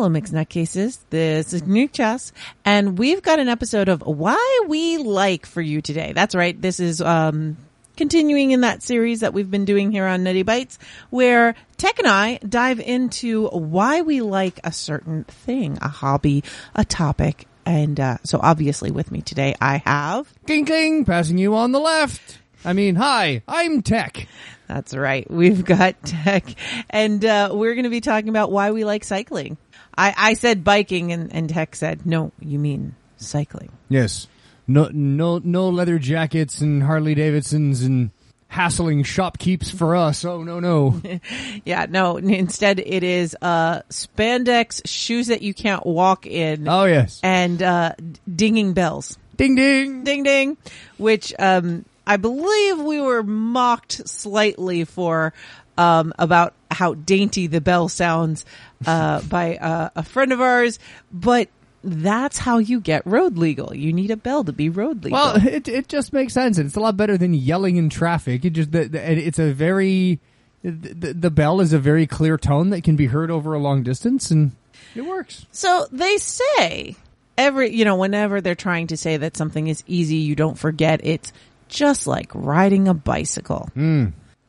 Hello, Mixed Nutcases. This is Nuke Chess, and we've got an episode of Why We Like for you today. That's right. This is, um, continuing in that series that we've been doing here on Nutty Bites, where Tech and I dive into why we like a certain thing, a hobby, a topic. And, uh, so obviously with me today, I have, King King, passing you on the left. I mean, hi, I'm Tech. that's right. We've got Tech and, uh, we're going to be talking about why we like cycling. I, I said biking and, and Tech said, no, you mean cycling. Yes. No, no, no leather jackets and Harley Davidsons and hassling shopkeeps for us. Oh no, no. Yeah, no, instead it is, uh, spandex shoes that you can't walk in Oh yes. and, uh, dinging bells. Ding ding. ding ding, which um I believe we were mocked slightly for um about how dainty the bell sounds uh by uh, a friend of ours, but that's how you get road legal. You need a bell to be road legal. Well, it it just makes sense, and it's a lot better than yelling in traffic. It just the, the, it's a very the, the bell is a very clear tone that can be heard over a long distance, and it works. so they say every you know whenever they're trying to say that something is easy, you don't forget it's just like riding a bicycle.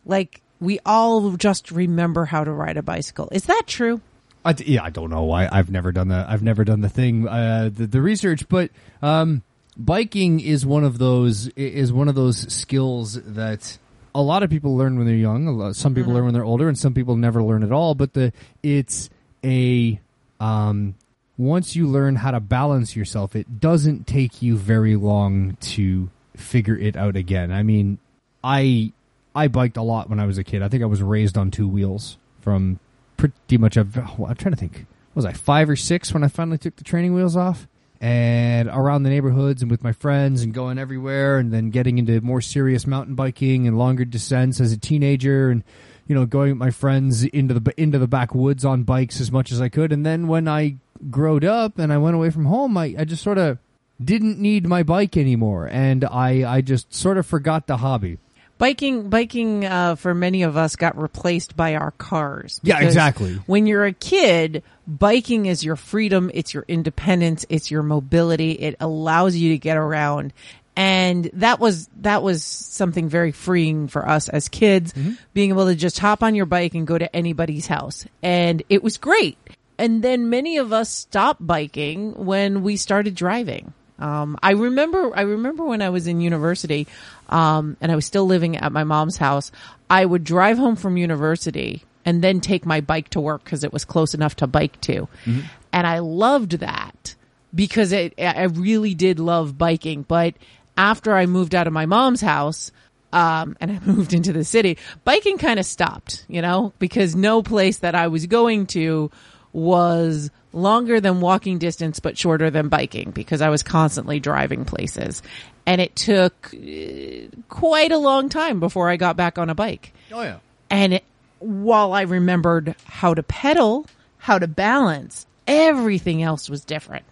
Like we all just remember how to ride a bicycle. Is that true? I, yeah, I don't know why I've never done the I've never done the thing uh, the, the research, but um, biking is one of those is one of those skills that a lot of people learn when they're young. Lot, some people learn when they're older, and some people never learn at all. But the it's a um, once you learn how to balance yourself, it doesn't take you very long to figure it out again. I mean, I I biked a lot when I was a kid. I think I was raised on two wheels from pretty much. A, well, oh, I'm trying to think. Was I five or six when I finally took the training wheels off? And around the neighborhoods and with my friends and going everywhere, and then getting into more serious mountain biking and longer descents as a teenager, and you know going with my friends into the into the backwoods on bikes as much as I could. And then when I growed up and I went away from home, I, I just sort of didn't need my bike anymore, and I I just sort of forgot the hobby. Biking biking uh, for many of us got replaced by our cars. Yeah, exactly. when you're a kid biking is your freedom it's your independence it's your mobility it allows you to get around. And that was that was something very freeing for us as kids being able to just hop on your bike and go to anybody's house. And it was great. And then many of us stopped biking when we started driving um, I remember, I remember when I was in university, um, and I was still living at my mom's house. I would drive home from university and then take my bike to work because it was close enough to bike to, and I loved that because it, I really did love biking. But after I moved out of my mom's house, um, and I moved into the city, biking kind of stopped, you know, because no place that I was going to was longer than walking distance, but shorter than biking because I was constantly driving places. And it took uh, quite a long time before I got back on a bike. Oh yeah. And it, while I remembered how to pedal, how to balance, everything else was different.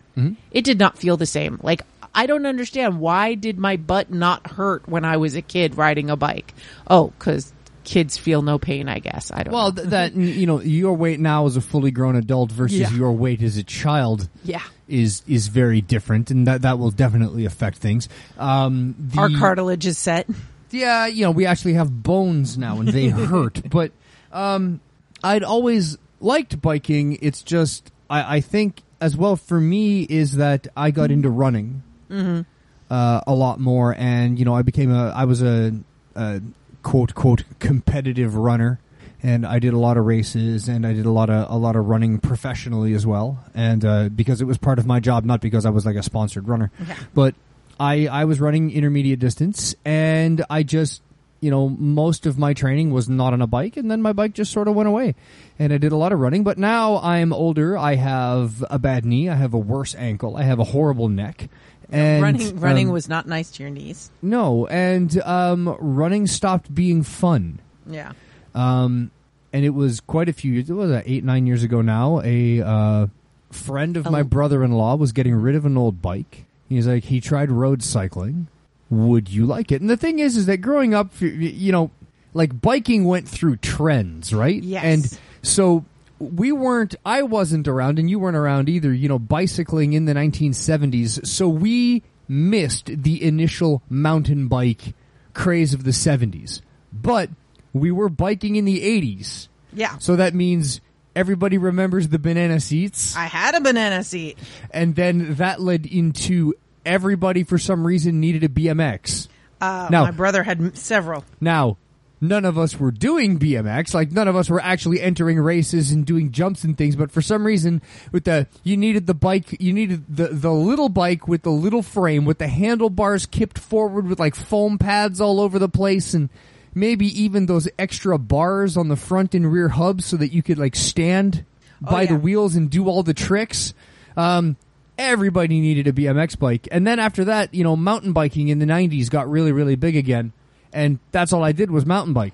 It did not feel the same. Like, I don't understand why did my butt not hurt when I was a kid riding a bike? Oh, cause kids feel no pain, I guess. I don't Well, know. that you know, your weight now as a fully grown adult versus Yeah. your weight as a child Yeah. is is very different, and that that will definitely affect things. Um, the, Our cartilage is set. yeah, you know, we actually have bones now, and they hurt. But um, I'd always liked biking. It's just I, I think as well for me is that I got into running uh, a lot more, and you know, I became a I was a, a quote quote competitive runner. And I did a lot of races, and I did a lot of a lot of running professionally as well, and uh, because it was part of my job, not because I was like a sponsored runner. But I I was running intermediate distance, and I just you know most of my training was not on a bike, and then my bike just sort of went away, and I did a lot of running. But now I'm older, I have a bad knee, I have a worse ankle, I have a horrible neck. And running running um, was not nice to your knees. no, and um, running stopped being fun. Yeah. Um, and it was quite a few years. It was uh, eight, nine years ago now. A uh, friend of my brother-in-law was getting rid of an old bike. He's like, he tried road cycling. Would you like it? And the thing is, is that growing up, you know, like biking went through trends, right? Yes. And so we weren't I wasn't around and you weren't around either, you know, bicycling in the 1970s. So we missed the initial mountain bike craze of the 70s. But we were biking in the 80s. Yeah. So that means everybody remembers the banana seats I had a banana seat. and then that led into everybody for some reason needed a BMX. Uh, Now- my brother had several. Now, none of us were doing BMX, like none of us were actually entering races and doing jumps and things, but for some reason with the you needed the bike, you needed the the little bike with the little frame with the handlebars kipped forward with like foam pads all over the place and maybe even those extra bars on the front and rear hubs so that you could like stand Oh, by the wheels and do all the tricks. Um, everybody needed a BMX bike. And then after that, you know, mountain biking in the 90s got really, really big again. And that's all I did was mountain bike.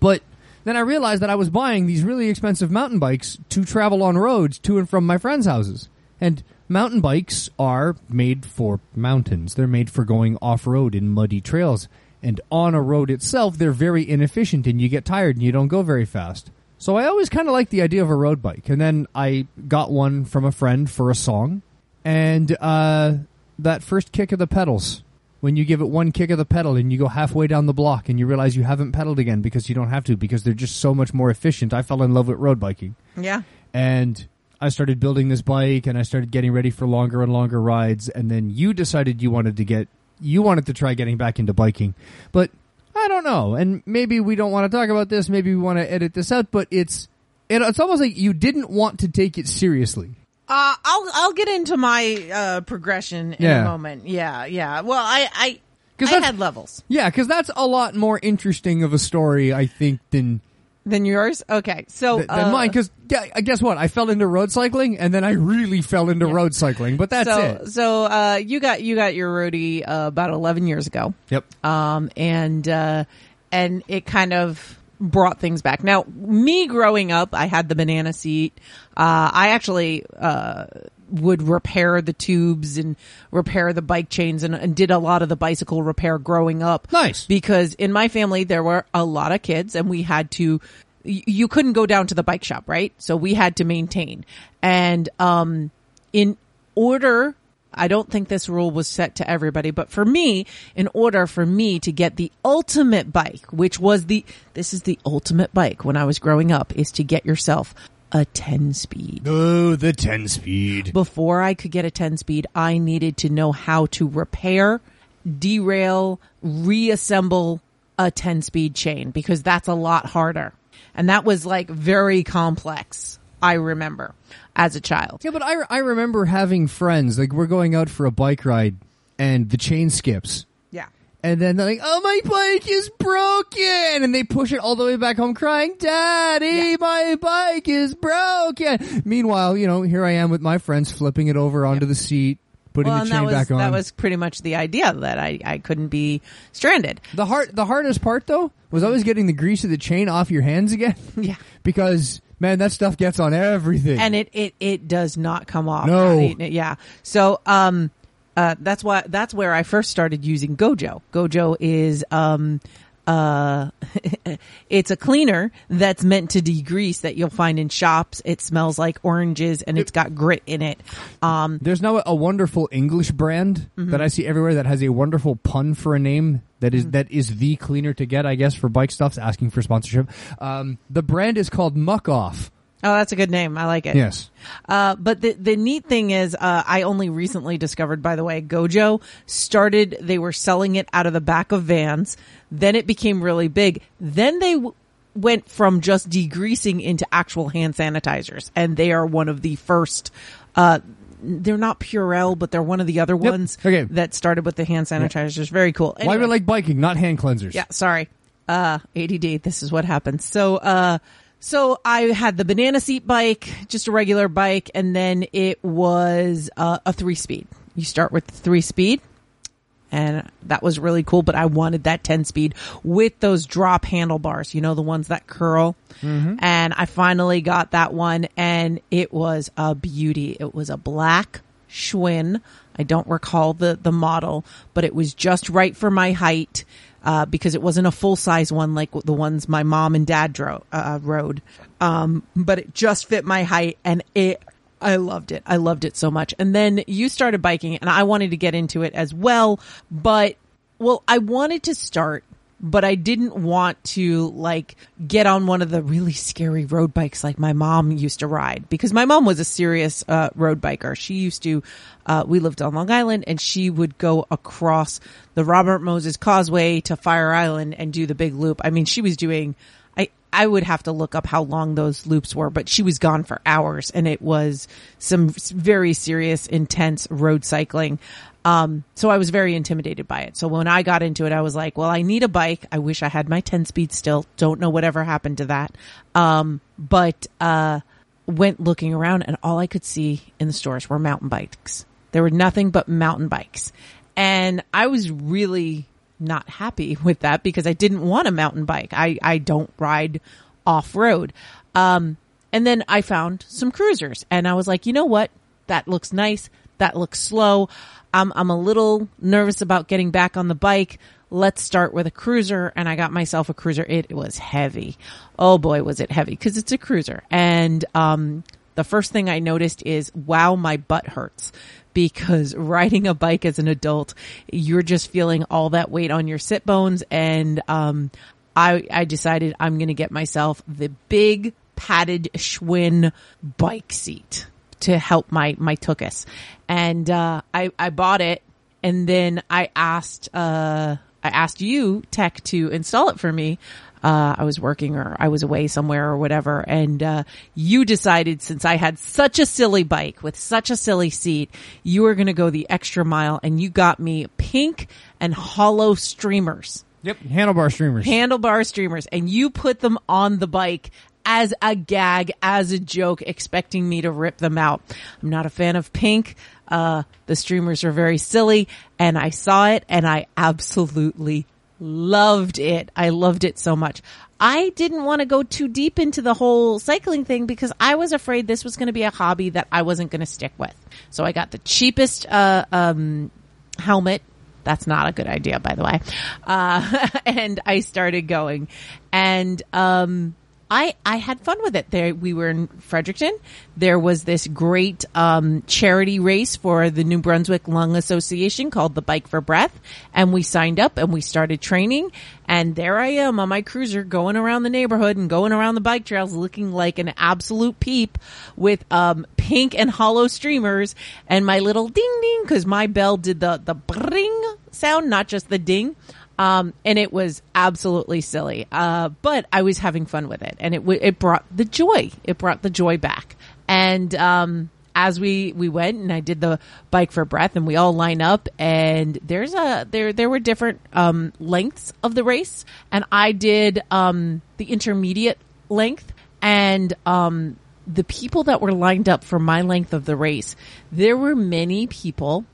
But then I realized that I was buying these really expensive mountain bikes to travel on roads to and from my friends' houses. And mountain bikes are made for mountains. They're made for going off road in muddy trails. And on a road itself, they're very inefficient and you get tired and you don't go very fast. So I always kind of liked the idea of a road bike. And then I got one from a friend for a song. And uh, that first kick of the pedals, when you give it one kick of the pedal and you go halfway down the block and you realize you haven't pedaled again because you don't have to because they're just so much more efficient. I fell in love with road biking Yeah. and I started building this bike and I started getting ready for longer and longer rides and then you decided you wanted to get you wanted to try getting back into biking. But I don't know. And maybe we don't want to talk about this, maybe we want to edit this out, but it's it, it's almost like you didn't want to take it seriously. Uh, I'll I'll get into my uh, progression in Yeah. a moment. Yeah, yeah. Well, I I, 'Cause I that's- had levels Yeah, cuz that's a lot more interesting of a story I think than than yours. Okay, so th- than uh, mine cuz guess what? I fell into road cycling and then I really fell into road cycling, but that's so it. so uh, you got you got your roadie uh, about eleven years ago. Yep. um, and uh, and it kind of brought things back. Now, me growing up, I had the banana seat. Uh, I actually uh, would repair the tubes and repair the bike chains, and, and did a lot of the bicycle repair growing up. Nice. because in my family there were a lot of kids, and we had to. y- You couldn't go down to the bike shop, right? So we had to maintain, and um, in order I don't think this rule was set to everybody, but for me, in order for me to get the ultimate bike, which was the, this is the ultimate bike when I was growing up, is to get yourself a 10 speed. Oh, the 10 speed. Before I could get a 10 speed, I needed to know how to repair, derail, reassemble a 10 speed chain because that's a lot harder. And that was like very complex. I remember as a child. Yeah, but I, I remember having friends, like we're going out for a bike ride and the chain skips. Yeah. And then they're like, oh, my bike is broken. And they push it all the way back home crying, Daddy, Yeah. my bike is broken. Meanwhile, you know, here I am with my friends flipping it over onto the seat, putting well, the chain was back on. that was pretty much the idea that I, I couldn't be stranded. the hard, the hardest part though was always getting the grease of the chain off your hands again. Yeah. because man, that stuff gets on everything. And it, it, it does not come off. No. Yeah. So, um, uh, that's why, that's where I first started using Gojo. Gojo is, um, uh, it's a cleaner that's meant to degrease that you'll find in shops. It smells like oranges and it's got grit in it. Um, There's now a wonderful English brand Mm-hmm. that I see everywhere that has a wonderful pun for a name that is that is the cleaner to get, I guess, for bike stuffs. Asking for sponsorship. Um, the brand is called Muc-Off. oh, that's a good name. I like it. Yes. Uh, but the the neat thing is, uh, I only recently discovered, by the way, Gojo started. They were selling it out of the back of vans. Then it became really big. Then they w- went from just degreasing into actual hand sanitizers, and they are one of the first. Uh, they're not Purell, but they're one of the other ones Okay. that started with the hand sanitizers. Very cool. Why we Anyway. like biking, not hand cleansers. Yeah, sorry. Uh, ADD, this is what happens. So, uh, so I had the banana seat bike, just a regular bike, and then it was, uh, a three speed. You start with the three speed. And that was really cool, but I wanted that 10 speed with those drop handlebars, you know, the ones that curl. And I finally got that one and it was a beauty. It was a black Schwinn. I don't recall the, the model, but it was just right for my height. Uh, because it wasn't a full size one like the ones my mom and dad drove, uh, rode. Um, but it just fit my height and it, I loved it. I loved it so much. And then you started biking and I wanted to get into it as well, but well, I wanted to start but I didn't want to like get on one of the really scary road bikes like my mom used to ride because my mom was a serious uh, road biker. She used to, uh, we lived on Long Island and she would go across the Robert Moses Causeway to Fire Island and do the big loop. I mean, she was doing, I, would have to look up how long those loops were, but she was gone for hours and it was some very serious, intense road cycling. Um, so I was very intimidated by it. So when I got into it, I was like, well, I need a bike. I wish I had my 10 speed still. Don't know whatever happened to that. Um, but, uh, went looking around and all I could see in the stores were mountain bikes. There were nothing but mountain bikes. And I was really not happy with that because I didn't want a mountain bike. I, I don't ride off road. Um, and then I found some cruisers and I was like, you know what? That looks nice. That looks slow. I'm, I'm a little nervous about getting back on the bike. Let's start with a cruiser. And I got myself a cruiser. It was heavy. Oh boy, was it heavy because it's a cruiser. And, um, the first thing I noticed is, wow, my butt hurts because riding a bike as an adult, you're just feeling all that weight on your sit bones. And, um, I, I decided I'm going to get myself the big padded Schwinn bike seat to help my, my tuchus. And, uh, I, I bought it and then I asked, uh, I asked you, tech, to install it for me. Uh, I was working or I was away somewhere or whatever. And, uh, you decided since I had such a silly bike with such a silly seat, you were going to go the extra mile and you got me pink and hollow streamers. Yep, handlebar streamers. Handlebar streamers and you put them on the bike as a gag, as a joke, expecting me to rip them out. I'm not a fan of pink. Uh, the streamers are very silly and I saw it and I absolutely loved it. I loved it so much. I didn't want to go too deep into the whole cycling thing because I was afraid this was going to be a hobby that I wasn't going to stick with. So I got the cheapest, uh, um, helmet. That's not a good idea, by the way. Uh, and I started going and, um, I, I had fun with it. There, we were in Fredericton. There was this great, um, charity race for the New Brunswick Lung Association called the Bike for Breath. And we signed up and we started training. And there I am on my cruiser going around the neighborhood and going around the bike trails looking like an absolute peep with, um, pink and hollow streamers and my little ding ding because my bell did the, the bring sound, not just the ding. Um, and it was absolutely silly. Uh, but I was having fun with it and it, w- it brought the joy. It brought the joy back. And, um, as we, we went and I did the bike for breath and we all line up and there's a, there, there were different, um, lengths of the race and I did, um, the intermediate length and, um, the people that were lined up for my length of the race, there were many people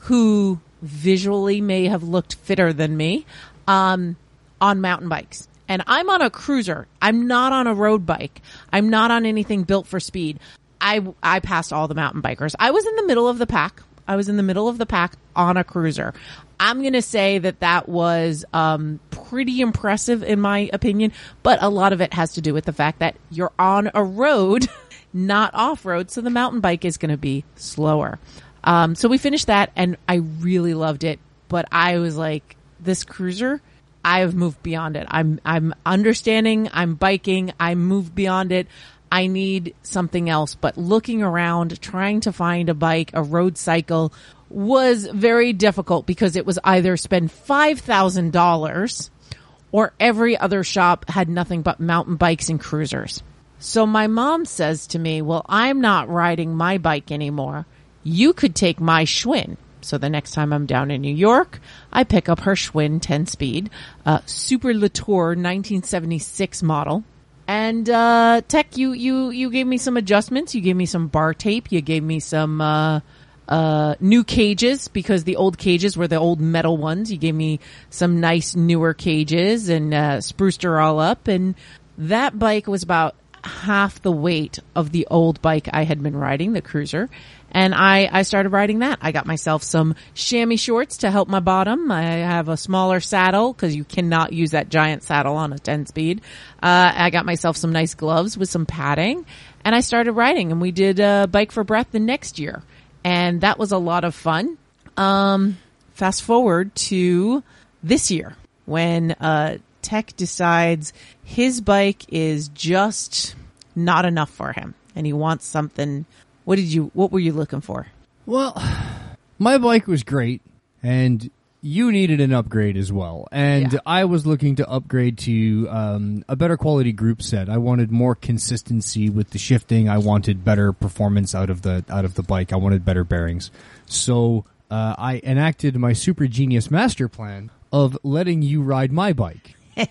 who visually may have looked fitter than me um, on mountain bikes. And I'm on a cruiser. I'm not on a road bike. I'm not on anything built for speed. I I passed all the mountain bikers. I was in the middle of the pack. I was in the middle of the pack on a cruiser. I'm going to say that that was um, pretty impressive in my opinion, but a lot of it has to do with the fact that you're on a road, not off road, so the mountain bike is going to be slower. Um, so we finished that and I really loved it, but I was like, this cruiser, I have moved beyond it. I'm, I'm understanding, I'm biking, I moved beyond it. I need something else, but looking around, trying to find a bike, a road cycle was very difficult because it was either spend $5,000 or every other shop had nothing but mountain bikes and cruisers. So my mom says to me, well, I'm not riding my bike anymore you could take my Schwinn. So the next time I'm down in New York, I pick up her Schwinn 10 speed, uh, Super Le Tour 1976 model. And, uh, Tech, you, you, you gave me some adjustments. You gave me some bar tape. You gave me some, uh, uh, new cages because the old cages were the old metal ones. You gave me some nice newer cages and, uh, spruced her all up. And that bike was about half the weight of the old bike I had been riding, the cruiser. And I, I started riding that. I got myself some chamois shorts to help my bottom. I have a smaller saddle because you cannot use that giant saddle on a 10 speed. Uh, I got myself some nice gloves with some padding and I started riding and we did a bike for breath the next year. And that was a lot of fun. Um, fast forward to this year when, uh, Tech decides his bike is just not enough for him and he wants something. What did you, what were you looking for? Well, my bike was great, and you needed an upgrade as well. And Yeah. I was looking to upgrade to um, a better quality group set. I wanted more consistency with the shifting. I wanted better performance out of the out of the bike. I wanted better bearings. So uh, I enacted my super genius master plan of letting you ride my bike.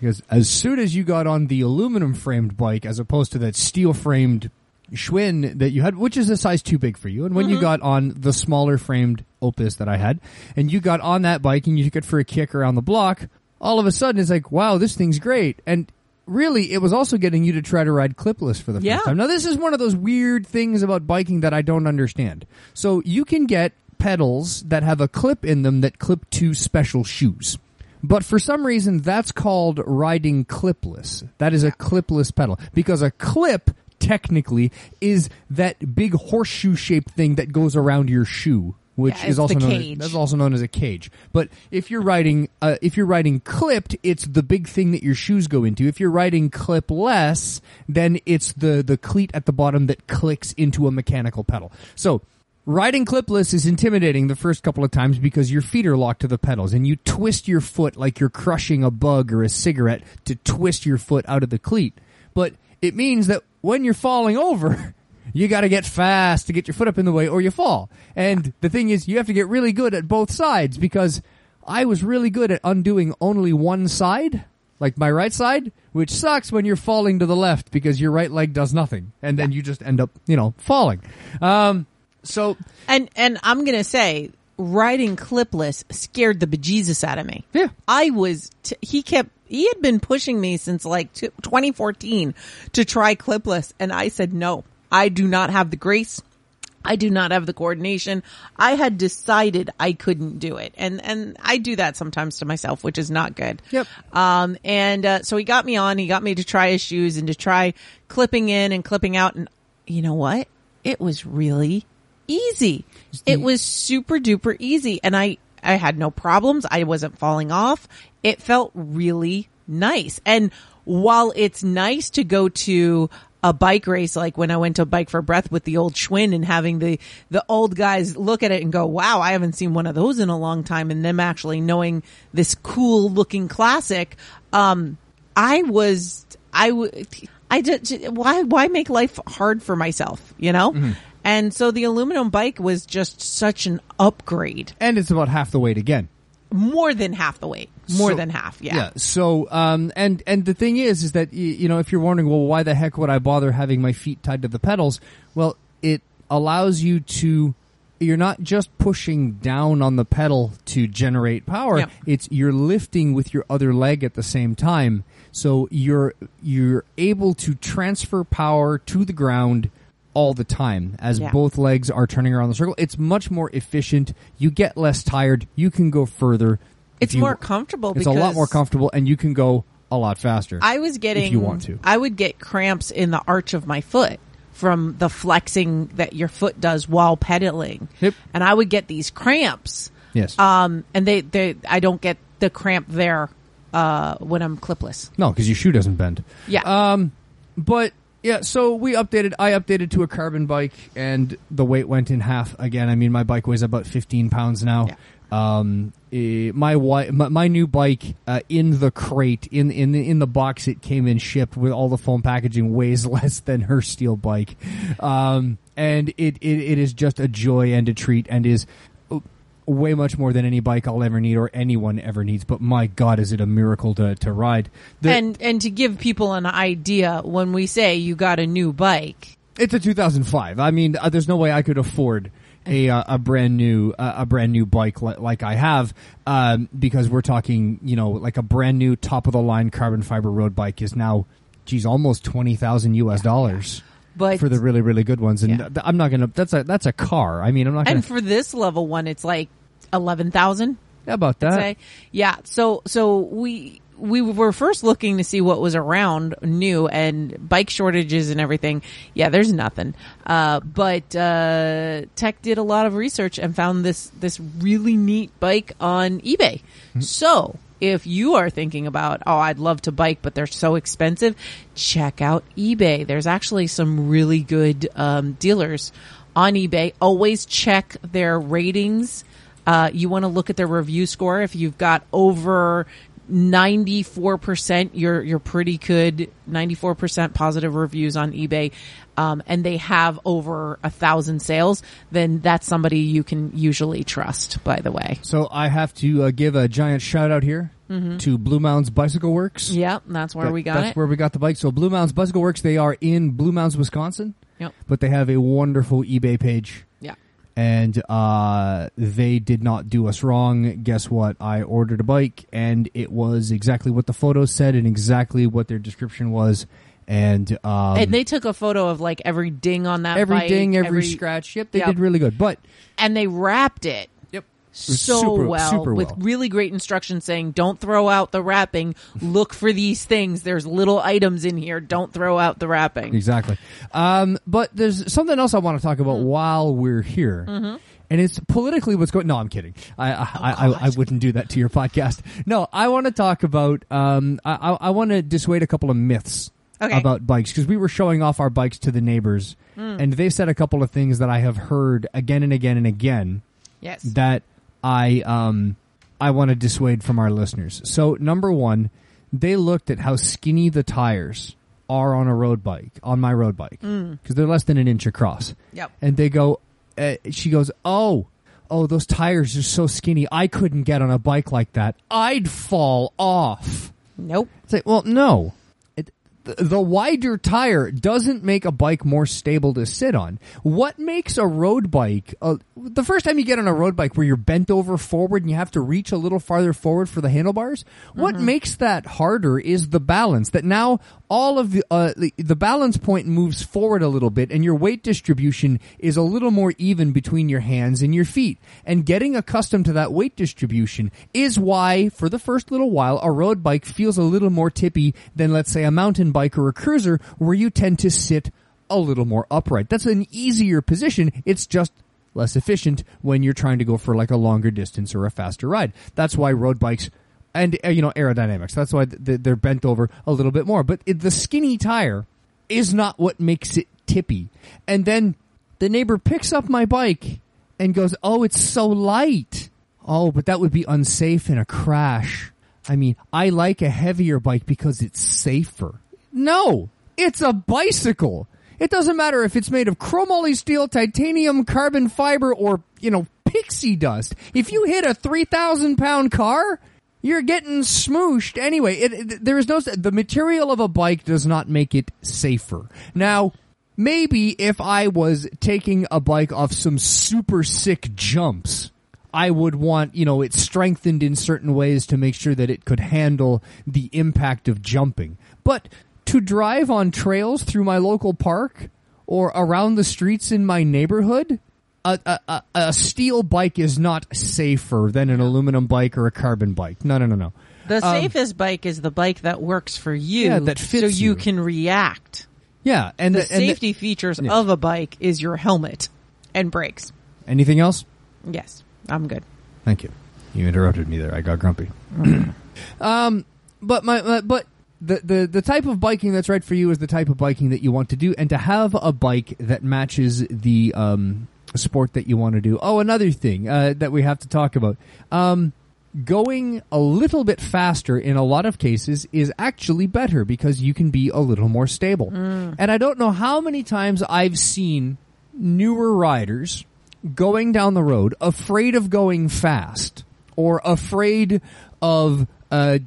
Because as soon as you got on the aluminum framed bike as opposed to that steel framed Schwinn that you had, which is a size too big for you, and when you mm-hmm. got on the smaller framed Opus that I had, and you got on that bike and you took it for a kick around the block, all of a sudden it's like, wow, this thing's great. And really, it was also getting you to try to ride clipless for the Yeah. first time. Now, this is one of those weird things about biking that I don't understand. So you can get pedals that have a clip in them that clip to special shoes. But for some reason, that's called riding clipless. That is a clipless pedal. Because a clip, technically, is that big horseshoe shaped thing that goes around your shoe. Which Yeah, is also known as, that's also known as a cage. But if you're riding, uh, if you're riding clipped, it's the big thing that your shoes go into. If you're riding clipless, then it's the, the cleat at the bottom that clicks into a mechanical pedal. So, riding clipless is intimidating the first couple of times because your feet are locked to the pedals and you twist your foot like you're crushing a bug or a cigarette to twist your foot out of the cleat. But it means that when you're falling over, you got to get fast to get your foot up in the way or you fall. And the thing is, you have to get really good at both sides because I was really good at undoing only one side, like my right side, which sucks when you're falling to the left because your right leg does nothing. And then you just end up, you know, falling. Um, so, And, and I'm going to say riding clipless scared the bejesus out of me. yeah. I was, t- he kept, he had been pushing me since like 2014 to try clipless. And I said, no, I do not have the grace. I do not have the coordination. I had decided I couldn't do it. And, and I do that sometimes to myself, which is not good. Yep. Um, and, uh, so he got me on, he got me to try his shoes and to try clipping in and clipping out. And you know what? It was really easy. It was super duper easy. And I, I had no problems. I wasn't falling off. It felt really nice. And while it's nice to go to a bike race, like when I went to Bike for Breath with the old Schwinn and having the, the old guys look at it and go, wow, I haven't seen one of those in a long time. And them actually knowing this cool looking classic. Um, I was, I would, I did, why, why make life hard for myself, you know? And so the aluminum bike was just such an upgrade. And it's about half the weight again. More than half the weight. More So- than half. Yeah. yeah So, um, and and the thing is, is that you know, if you're wondering, well, why the heck would I bother having my feet tied to the pedals? Well, it allows you to. You're not just pushing down on the pedal to generate power. Yep. It's you're lifting with your other leg at the same time. So you're you're able to transfer power to the ground all the time as Yeah. both legs are turning around the circle. It's much more efficient. You get less tired. You can go further. It's you- more comfortable it's a lot more comfortable, and you can go a lot faster. I was getting, If you want to. I would get cramps in the arch of my foot from the flexing that your foot does while pedaling. Yep. And I would get these cramps. yes. Um, and they, they, I don't get the cramp there, uh, when I'm clipless. no, because your shoe doesn't bend. Yeah. Um, but yeah, so we updated. I updated to a carbon bike, and the weight went in half again. I mean, my bike weighs about fifteen pounds now. Yeah. Um, eh, my, wi- my my new bike uh, in the crate in in the, in the box it came in shipped with all the foam packaging weighs less than her steel bike, um, and it, it it is just a joy and a treat and is way much more than any bike I'll ever need or anyone ever needs. But my God, is it a miracle to to ride? The- and, and to give people an idea, when we say you got a new bike, It's a 2005. I mean, uh, there's no way I could afford a uh, a brand new uh, a brand new bike li- like I have um, because we're talking, you know, like a brand new top of the line carbon fiber road bike is now geez, almost twenty thousand U.S. dollars But for the really really good ones. And Yeah. th- I'm not gonna. That's a that's a car. I mean, I'm not gonna. and for this level one, it's like eleven thousand. How about that? say. Yeah. So so we we were first looking to see what was around new and bike shortages and everything. Yeah, there's nothing. Uh, but uh, Tech did a lot of research and found this this really neat bike on eBay. So. If you are thinking about, oh, I'd love to bike, but they're so expensive, check out eBay. There's actually some really good um, dealers on eBay. Always check their ratings. Uh, you want to look at their review score. If you've got over 94%, you're, you're pretty good. 94% positive reviews on eBay. Um, and they have over a thousand sales, then that's somebody you can usually trust, by the way. So I have to uh, give a giant shout out here to Blue Mounds Bicycle Works. Yep, that's where That- Mm-hmm. we got That's it. where we got the bike. So Blue Mounds Bicycle Works. They are in Blue Mounds, Wisconsin, yep. but they have a wonderful eBay page. And uh, they did not do us wrong. Guess what? I ordered a bike, and it was exactly what the photos said, and exactly what their description was, and um, and they took a photo of like every ding on that every bike, ding, every, scratch. Yep, they Yep. did really good. But and they wrapped it so super, well super with well. really great instructions saying don't throw out the wrapping look for these things there's little items in here don't throw out the wrapping Exactly. Um, but there's something else I want to talk Mm. about while we're here. Mm-hmm. And it's politically what's going. No, I'm kidding. I I, I, I, I wouldn't do that to your podcast. No, I want to talk about. Um, I I, I want to dissuade a couple of myths Okay. about bikes because we were showing off our bikes to the neighbors, Mm. and they said a couple of things that I have heard again and again and again yes that I um I want to dissuade from our listeners. So number one, they looked at how skinny the tires are on a road bike, on my road bike, because they're less than an inch across, yep and they go. Uh, she goes, oh. Oh, those tires are so skinny. I couldn't get on a bike like that. I'd fall off. nope It's like, well, no. The, wider tire doesn't make a bike more stable to sit on. What makes a road bike, uh, the first time you get on a road bike where you're bent over forward and you have to reach a little farther forward for the handlebars, what makes that harder is the balance. That now all of the, uh, the, the balance point moves forward a little bit and your weight distribution is a little more even between your hands and your feet. And getting accustomed to that weight distribution is why, for the first little while, a road bike feels a little more tippy than, let's say, a mountain bike or a cruiser where you tend to sit a little more upright. That's an easier position. It's just less efficient when you're trying to go for like a longer distance or a faster ride. That's why road bikes and uh, you know aerodynamics. That's why th- th- they're bent over a little bit more. But the skinny tire is not what makes it tippy. And then the neighbor picks up my bike and goes, "Oh, it's so light." Oh, but that would be unsafe in a crash. I mean, I like a heavier bike because it's safer. No, it's a bicycle. It doesn't matter if it's made of chromoly steel, titanium, carbon fiber, or, you know, pixie dust. If you hit a 3,000 pound car, you're getting smooshed anyway. It, it- there is no, the material of a bike does not make it safer. Now, maybe if I was taking a bike off some super sick jumps, I would want, you know, it strengthened in certain ways to make sure that it could handle the impact of jumping. But to drive on trails through my local park or around the streets in my neighborhood, a, a, a, a steel bike is not safer than an aluminum bike or a carbon bike. No, no, no, no. the safest bike is the bike that works for you Um, Yeah, that so fits you you. can react Yeah, and the the, and the- safety features yeah. of a bike is your helmet and brakes anything else? yes i'm good Thank you. You interrupted me there. I got grumpy. um, but my, my but the, the the type of biking that's right for you is the type of biking that you want to do, and to have a bike that matches the um sport that you want to do. Oh, another thing uh, that we have to talk about. Um, going a little bit faster in a lot of cases is actually better because you can be a little more stable. And I don't know how many times I've seen newer riders going down the road afraid of going fast or afraid of uh,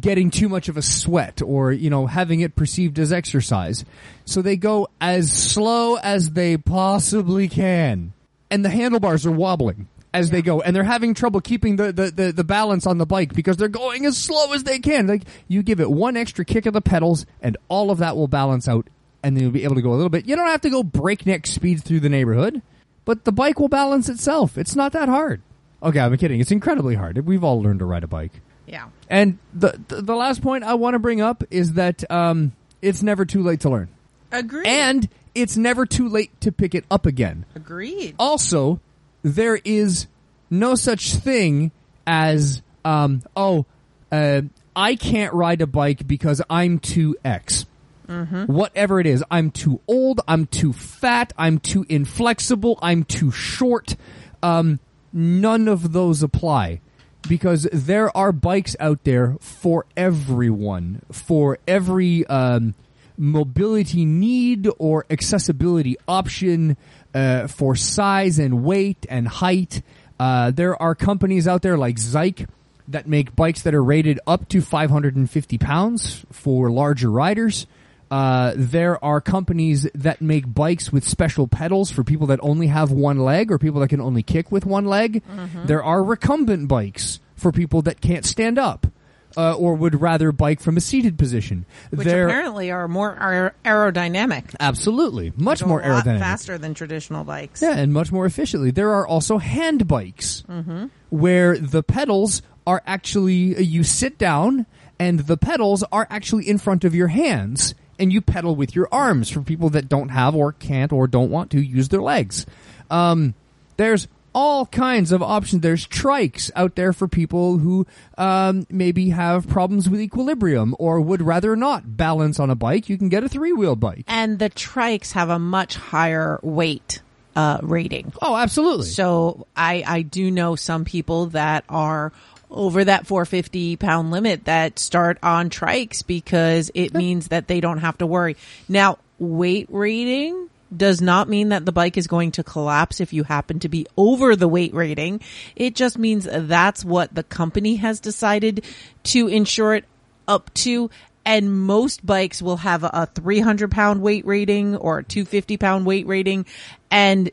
getting too much of a sweat or you know having it perceived as exercise so they go as slow as they possibly can and the handlebars are wobbling as they go and they're having trouble keeping the, the, the, the balance on the bike because they're going as slow as they can. Like you give it one extra kick of the pedals and all of that will balance out and then you'll be able to go a little bit. You don't have to go breakneck speed through the neighborhood, but the bike will balance itself. It's not that hard. Okay, I'm kidding. It's incredibly hard. We've all learned to ride a bike. Yeah. And the the, the last point I want to bring up is that um, it's never too late to learn. Agreed. And it's never too late to pick it up again. agreed. Also, there is no such thing as um, oh, uh, I can't ride a bike because I'm too X. Whatever it is, I'm too old. I'm too fat. I'm too inflexible. I'm too short. Um, none of those apply because there are bikes out there for everyone, for every um, mobility need or accessibility option, uh, for size and weight and height. Uh, there are companies out there like Zize that make bikes that are rated up to 550 pounds for larger riders. Uh, there are companies that make bikes with special pedals for people that only have one leg or people that can only kick with one leg. There are recumbent bikes for people that can't stand up uh, or would rather bike from a seated position. Which there, apparently are more aer- aerodynamic. absolutely much more aerodynamic. faster than traditional bikes. Yeah, and much more efficiently. There are also hand bikes where the pedals are actually you sit down and the pedals are actually in front of your hands and you pedal with your arms for people that don't have or can't or don't want to use their legs. Um, there's all kinds of options. There's trikes out there for people who um, maybe have problems with equilibrium or would rather not balance on a bike. You can get a three wheel bike. And the trikes have a much higher weight uh, rating. Oh, absolutely. So I, I do know some people that are over that 450 pound limit that start on trikes because it means that they don't have to worry. Now, weight rating does not mean that the bike is going to collapse if you happen to be over the weight rating. It just means that's what the company has decided to insure it up to. And most bikes will have a 300 pound weight rating or a 250 pound weight rating. And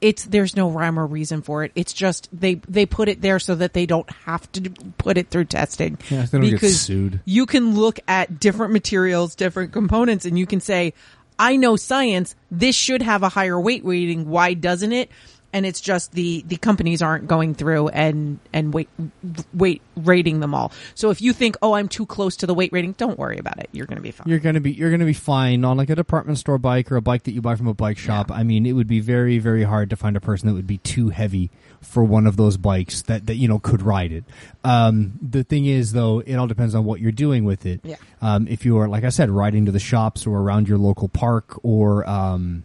it's, there's no rhyme or reason for it. It's just they, they put it there so that they don't have to put it through testing. Yeah, they don't get sued. You can look at different materials, different components, and you can say, I know science. This should have a higher weight rating. Why doesn't it? And it's just the, the companies aren't going through and, and weight, weight rating them all. So if you think, oh, I'm too close to the weight rating, don't worry about it. You're going to be fine. you're gonna be you're gonna be fine on like a department store bike or a bike that you buy from a bike shop. I mean, it would be very very hard to find a person that would be too heavy for one of those bikes that that you know could ride it. Um, the thing is, though, it all depends on what you're doing with it. Yeah. Um, if you are, like I said, riding to the shops or around your local park or um,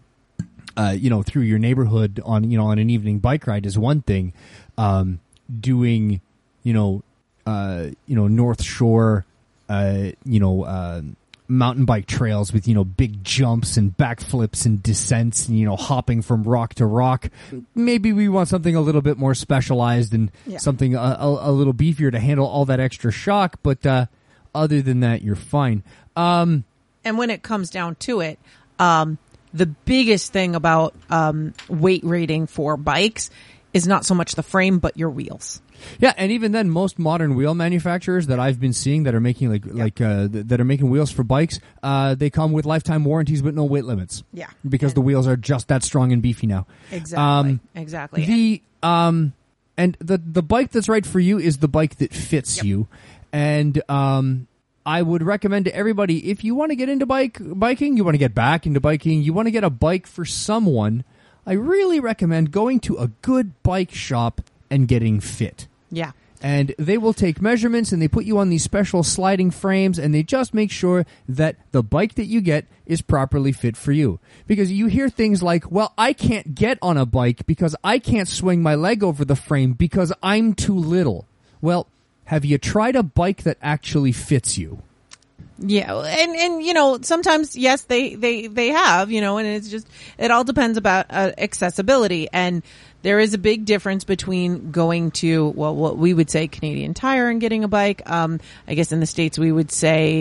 uh, you know, through your neighborhood on, you know, on an evening bike ride is one thing. Um, doing, you know, uh, you know, North Shore, uh, you know, uh, mountain bike trails with, you know, big jumps and backflips and descents and, you know, hopping from rock to rock. Maybe we want something a little bit more specialized and Yeah. something a, a, a little beefier to handle all that extra shock. But, uh, other than that, you're fine. Um, and when it comes down to it, um, the biggest thing about um, weight rating for bikes is not so much the frame, but your wheels. Yeah, and even then, most modern wheel manufacturers that I've been seeing that are making like like uh, th- that are making wheels for bikes, uh, they come with lifetime warranties but no weight limits. Yeah. because the wheels are just that strong and beefy now. Exactly. Um, exactly. The um, and the the bike that's right for you is the bike that fits you, and um. I would recommend to everybody if you want to get into bike biking, you want to get back into biking, you want to get a bike for someone, I really recommend going to a good bike shop and getting fit yeah. and they will take measurements and they put you on these special sliding frames and they just make sure that the bike that you get is properly fit for you. Because you hear things like, well, I can't get on a bike because I can't swing my leg over the frame because I'm too little. Well, have you tried a bike that actually fits you? Yeah, and and you know sometimes yes they they they have you know and it's just it all depends about uh, accessibility and there is a big difference between going to well what we would say Canadian Tire and getting a bike. Um, I guess in the states we would say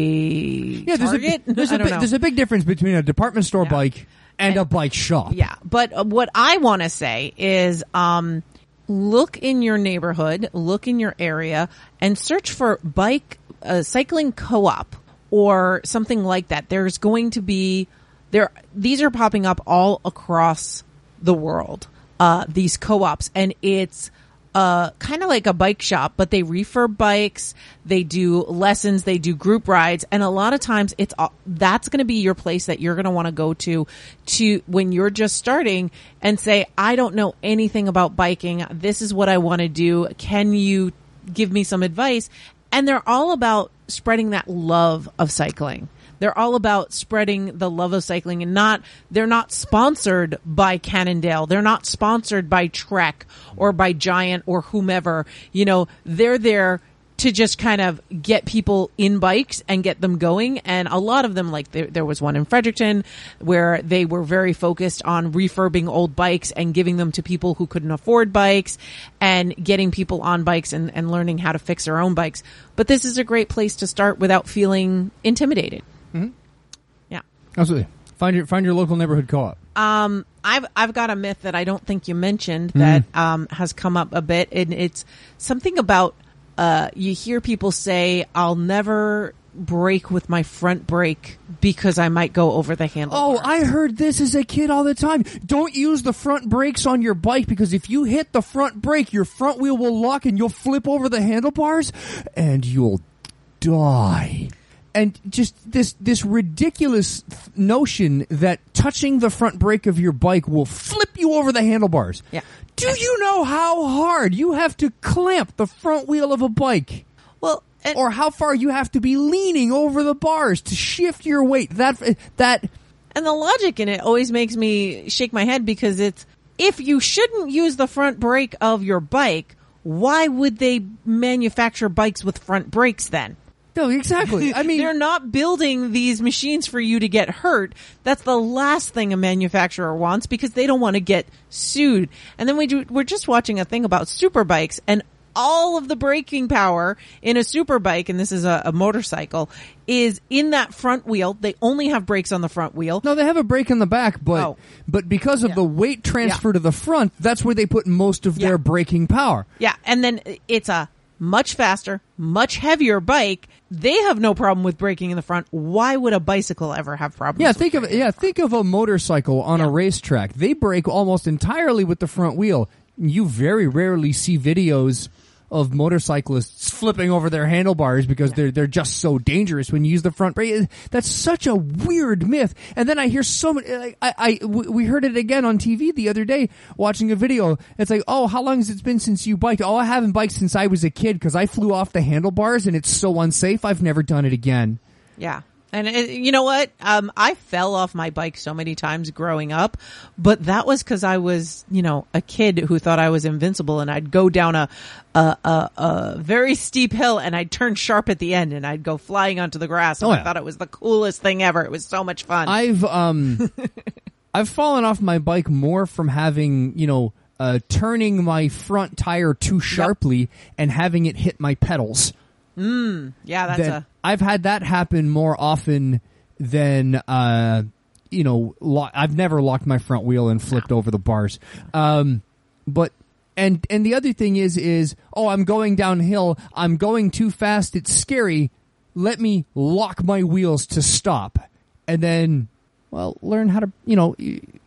Yeah, there's Target. a there's a big, there's a big difference between a department store Yeah. bike and, And- a bike shop. Yeah, but uh, what I want to say is, um, look in your neighborhood, look in your area, and search for bike uh, cycling co-op or something like that. There's going to be there. These are popping up all across the world. Uh, these co-ops, and it's uh, kind of like a bike shop, but they refurb bikes, they do lessons, they do group rides, and a lot of times it's uh, that's going to be your place that you're going to want to go to to when you're just starting and say, I don't know anything about biking. This is what I want to do. Can you give me some advice? And they're all about spreading that love of cycling. They're all about spreading the love of cycling and not, they're not sponsored by Cannondale. They're not sponsored by Trek or by Giant or whomever. You know, they're there to just kind of get people in bikes and get them going. And a lot of them, like there, there, was one in Fredericton where they were very focused on refurbing old bikes and giving them to people who couldn't afford bikes and getting people on bikes and, and learning how to fix their own bikes. But this is a great place to start without feeling intimidated. Mm-hmm. Yeah. Absolutely. Find your, find your local neighborhood co-op. Um, I've I've got a myth that I don't think you mentioned that Mm. um, has come up a bit, and it's something about uh, you hear people say, "I'll never brake with my front brake because I might go over the handle." Oh, I heard this as a kid all the time. Don't use the front brakes on your bike because if you hit the front brake, your front wheel will lock and you'll flip over the handlebars and you'll die. And just this this ridiculous notion that touching the front brake of your bike will flip you over the handlebars. Yeah. Do you know how hard you have to clamp the front wheel of a bike? well, and, Or how far you have to be leaning over the bars to shift your weight? That that and the logic in it always makes me shake my head because it's if you shouldn't use the front brake of your bike, why would they manufacture bikes with front brakes then? No, exactly. I mean, they're not building these machines for you to get hurt. That's the last thing a manufacturer wants because they don't want to get sued. And then we do, we're just watching a thing about super bikes and all of the braking power in a super bike, and this is a, a motorcycle, is in that front wheel. They only have brakes on the front wheel. no, they have a brake in the back, but Oh. but because of Yeah. the weight transfer to the front, that's where they put most of Yeah. their braking power. Yeah, and then it's a much faster, much heavier bike. They have no problem with braking in the front. Why would a bicycle ever have problems? Yeah, think of yeah, think of a motorcycle on a racetrack. They brake almost entirely with the front wheel. You very rarely see videos of motorcyclists flipping over their handlebars because they're they're just so dangerous when you use the front brake. That's such a weird myth. And then I hear so many. Like, I, I we heard it again on TV the other day watching a video. It's like, oh, how long has it been since you biked? Oh, I haven't biked since I was a kid because I flew off the handlebars and it's so unsafe. I've never done it again. Yeah. And it, you know what? Um, I fell off my bike so many times growing up, but that was because I was, you know, a kid who thought I was invincible, and I'd go down a, a a a very steep hill, and I'd turn sharp at the end, and I'd go flying onto the grass. And Oh, I thought it was the coolest thing ever. It was so much fun. I've um I've fallen off my bike more from having, you know, uh turning my front tire too sharply and having it hit my pedals. yeah, that's Than- a I've had that happen more often than uh you know, lo- I've never locked my front wheel and flipped over the bars. Um but and and the other thing is is oh, I'm going downhill, I'm going too fast, it's scary. Let me lock my wheels to stop. And then well, learn how to, you know,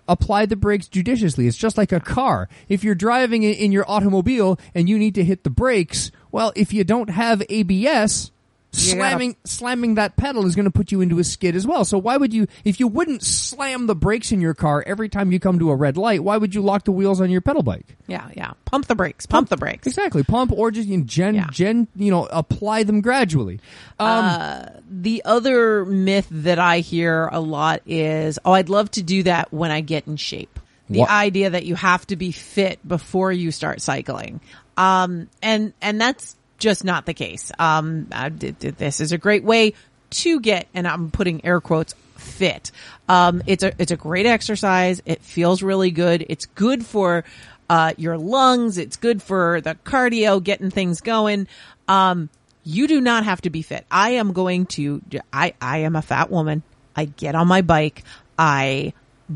apply the brakes judiciously. It's just like a car. If you're driving in your automobile and you need to hit the brakes, well, if you don't have ABS, You gotta- slamming slamming that pedal is going to put you into a skid as well. So why would you if you wouldn't slam the brakes in your car every time you come to a red light, why would you lock the wheels on your pedal bike? yeah, yeah. Pump the brakes. Pump the brakes. Exactly. Pump or just you know, gen Yeah. gen, you know, apply them gradually. Um the other myth that I hear a lot is, oh, I'd love to do that when I get in shape. The What- idea that you have to be fit before you start cycling. Um, and, and that's just not the case. Um, did- this is a great way to get, and I'm putting air quotes, fit. Um, it's a, it's a great exercise. It feels really good. It's good for, uh, your lungs. It's good for the cardio, getting things going. Um, you do not have to be fit. I am going to, I, I am a fat woman. I get on my bike. I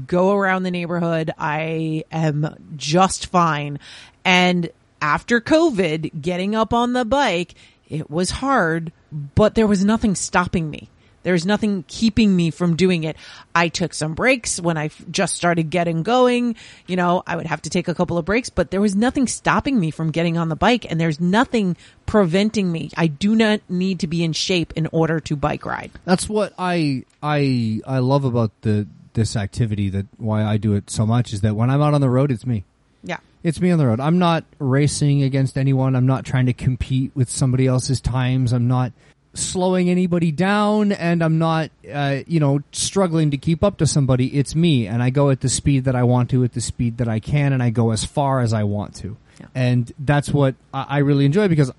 go around the neighborhood. I am just fine. And after COVID, getting up on the bike, it was hard, but there was nothing stopping me. There's nothing keeping me from doing it. I took some breaks when I just started getting going. You know, I would have to take a couple of breaks, but there was nothing stopping me from getting on the bike and there's nothing preventing me. I do not need to be in shape in order to bike ride. That's what I I I love about the this activity. That why I do it so much is that when I'm out on the road, it's me. Yeah. It's me on the road. I'm not racing against anyone. I'm not trying to compete with somebody else's times. I'm not slowing anybody down and I'm not, uh, you know, struggling to keep up to somebody. It's me and I go at the speed that I want to, at the speed that I can, and I go as far as I want to. Yeah. And that's what I, I really enjoy because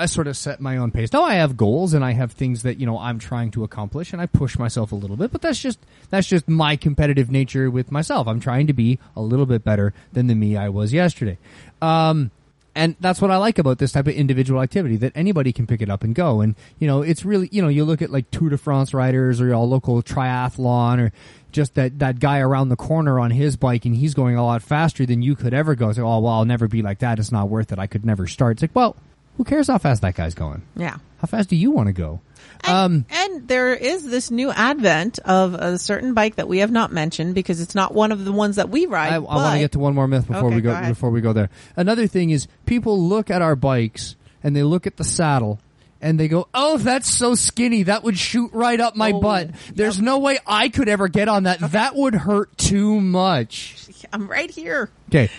I sort of set my own pace. Now I have goals and I have things that, you know, I'm trying to accomplish and I push myself a little bit, but that's just, that's just my competitive nature with myself. I'm trying to be a little bit better than the me I was yesterday. Um, and that's what I like about this type of individual activity that anybody can pick it up and go. And you know, it's really you know you look at like Tour de France riders or your local triathlon or just that that guy around the corner on his bike and he's going a lot faster than you could ever go. So oh well, I'll never be like that. It's not worth it. I could never start. It's like well, who cares how fast that guy's going? Yeah. How fast do you want to go? And, um, and there is this new advent of a certain bike that we have not mentioned because it's not one of the ones that we ride. I, I want to get to one more myth before Okay, we go, go before we go there. Another thing is people look at our bikes and they look at the saddle and they go, "Oh, that's so skinny. That would shoot right up my Oh, butt. There's no way I could ever get on that. That would hurt too much." I'm right here. Okay.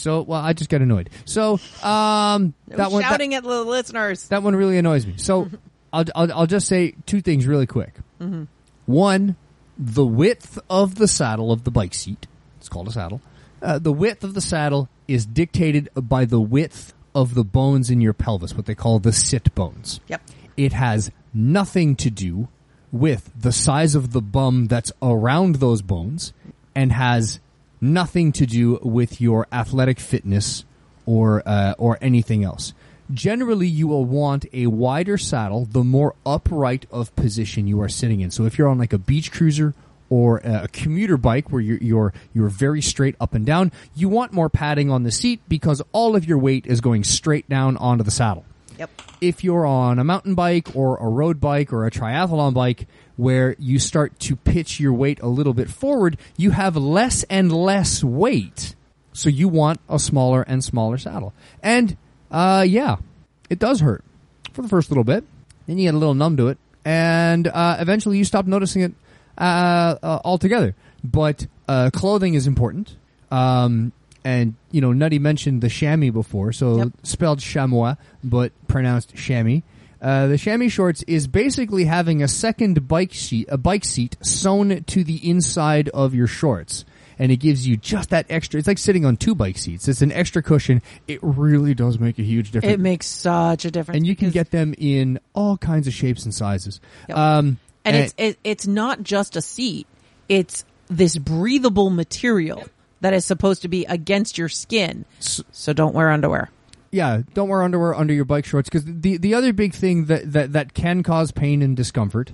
So, well, I just got annoyed. So, um, that one that, shouting at the listeners. that one really annoys me. So, I'll, I'll I'll just say two things really quick. Mm-hmm. One, the width of the saddle of the bike seat. It's called a saddle. Uh, the width of the saddle is dictated by the width of the bones in your pelvis, what they call the sit bones. Yep. It has nothing to do with the size of the bum that's around those bones and has nothing to do with your athletic fitness or uh, or anything else. Generally, you will want a wider saddle the more upright of position you are sitting in. So if you're on like a beach cruiser or a commuter bike where you're, you're you're very straight up and down, you want more padding on the seat because all of your weight is going straight down onto the saddle Yep. if you're on a mountain bike or a road bike or a triathlon bike where you start to pitch your weight a little bit forward, you have less and less weight. So you want a smaller and smaller saddle. And, uh, yeah, it does hurt for the first little bit. Then you get a little numb to it. And, uh, eventually you stop noticing it, uh, uh altogether. But, uh, clothing is important. Um, and, you know, Nutty mentioned the chamois before, so Yep. spelled chamois, but pronounced chamois. Uh, the chamois shorts is basically having a second bike seat, a bike seat sewn to the inside of your shorts. And it gives you just that extra, it's like sitting on two bike seats. It's an extra cushion. It really does make a huge difference. It makes such a difference. and you can get them in all kinds of shapes and sizes. Yep. Um, and it's it, it's not just a seat; it's this breathable material that is supposed to be against your skin. So don't wear underwear. yeah, don't wear underwear under your bike shorts because the the other big thing that that, that can cause pain and discomfort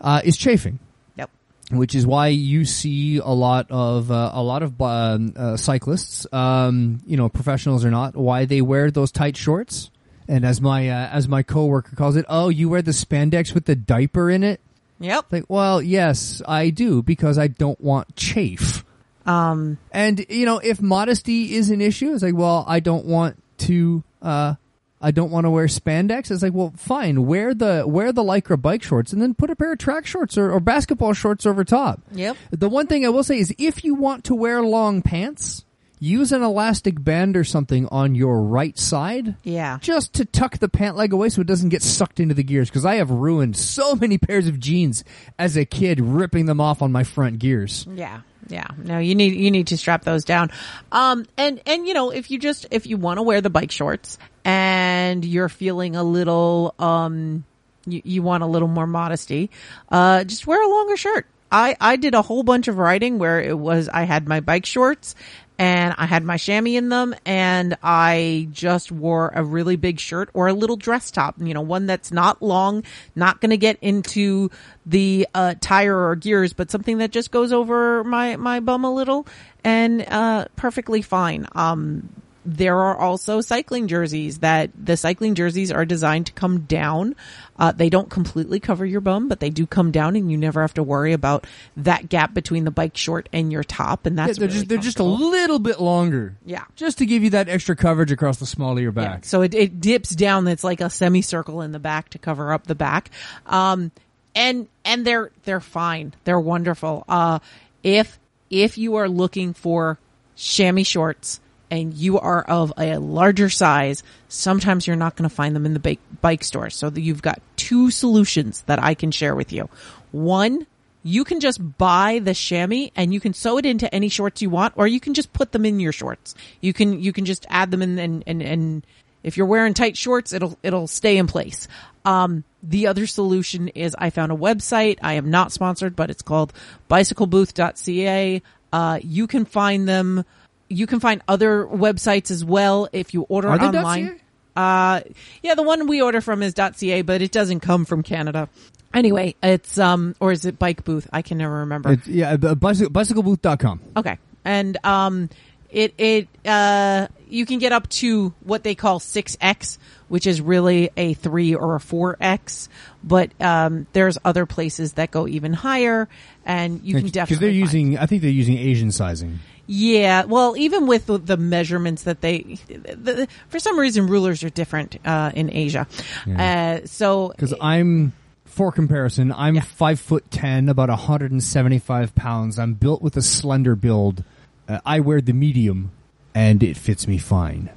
uh, is chafing. Yep. which is why you see a lot of uh, a lot of um, uh, cyclists, um, you know, professionals or not, why they wear those tight shorts. And as my uh, as my coworker calls it, oh, you wear the spandex with the diaper in it. Yep. Like, well, yes, I do because I don't want chafe. Um. And you know, if modesty is an issue, it's like, well, I don't want to. Uh, I don't want to wear spandex. It's like, well, fine, wear the wear the lycra bike shorts, and then put a pair of track shorts or, or basketball shorts over top. Yep. The one thing I will say is, if you want to wear long pants, use an elastic band or something on your right side. Yeah. Just to tuck the pant leg away so it doesn't get sucked into the gears. Because I have ruined so many pairs of jeans as a kid, ripping them off on my front gears. Yeah. Yeah. No, you need you need to strap those down. Um and and you know, if you just if you want to wear the bike shorts and you're feeling a little um you, you want a little more modesty, uh just wear a longer shirt. I I did a whole bunch of riding where it was I had my bike shorts and I had my chamois in them and I just wore a really big shirt or a little dress top, you know, one that's not long, not going to get into the uh, tire or gears, but something that just goes over my, my bum a little and uh, perfectly fine. Um, there are also cycling jerseys that the cycling jerseys are designed to come down. Uh, they don't completely cover your bum, but they do come down and you never have to worry about that gap between the bike short and your top. And Yeah, that's they're really just they're just a little bit longer. Yeah. Just to give you that extra coverage across the small of your Yeah, back. So it, it dips down. It's like a semicircle in the back to cover up the back. Um, and, and they're, they're fine. They're wonderful. Uh, if, if you are looking for chamois shorts and you are of a larger size, sometimes you're not going to find them in the bike, bike store. So you've got two solutions that I can share with you. One, you can just buy the chamois and you can sew it into any shorts you want, or you can just put them in your shorts. You can, you can just add them in and, and, and if you're wearing tight shorts, it'll, it'll stay in place. Um, the other solution is I found a website. I am not sponsored, but it's called bicyclebooth.ca. Uh, you can find them. You can find other websites as well if you order Are online. Uh, yeah, the one we order from is .ca, but it doesn't come from Canada. Anyway, it's um, or is it Bike Booth? I can never remember. It's, yeah, bicycle, bicyclebooth.com. Okay. And um it it uh you can get up to what they call 6x, which is really a 3 or a 4x, but um there's other places that go even higher and you can definitely Because they're using, I think they're using Asian sizing. yeah, well, even with the, measurements that they, the, for some reason, rulers are different uh, in Asia. Uh, so Because I'm, for comparison, I'm Yeah. five foot ten, about 175 pounds. I'm built with a slender build. Uh, I wear the medium, and it fits me fine.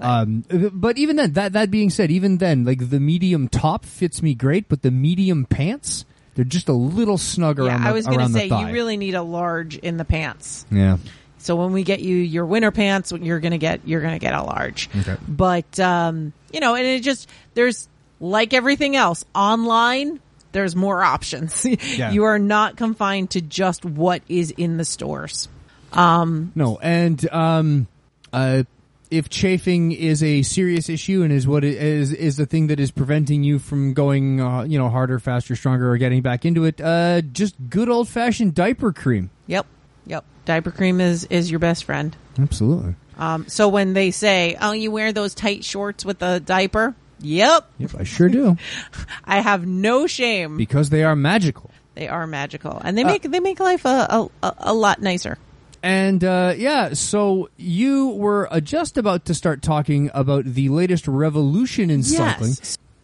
Um, but even then, that that being said, even then, like the medium top fits me great, but the medium pants, they're just a little snug yeah. around. I was going to say you really need a large in the pants. yeah. So when we get you your winter pants, you're gonna get you're gonna get a large. Okay. But um, you know, and it just there's like everything else online. There's more options. Yeah. you are not confined to just what is in the stores. Um, no, and um, uh, if chafing is a serious issue and is what is is the thing that is preventing you from going, uh, you know, harder, faster, stronger, or getting back into it, uh, just good old fashioned diaper cream. Yep, yep. Diaper cream is is your best friend. Absolutely. Um, so when they say, "Oh, you wear those tight shorts with a diaper," yep, Yep, I sure do I have no shame. because they are magical. They are magical, and they make they make life a, a, a lot nicer. And uh, yeah, so you were uh, just about to start talking about the latest revolution in cycling.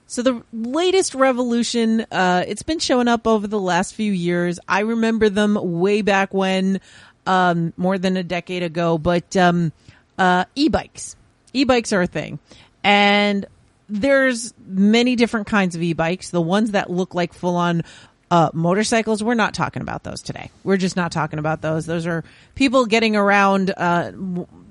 So the latest revolution, uh, it's been showing up over the last few years. I remember them way back when, um, more than a decade ago, but, um, uh, e-bikes. E-bikes are a thing. And there's many different kinds of e-bikes. The ones that look like full on, uh, motorcycles, we're not talking about those today. We're just not talking about those. Those are people getting around, uh,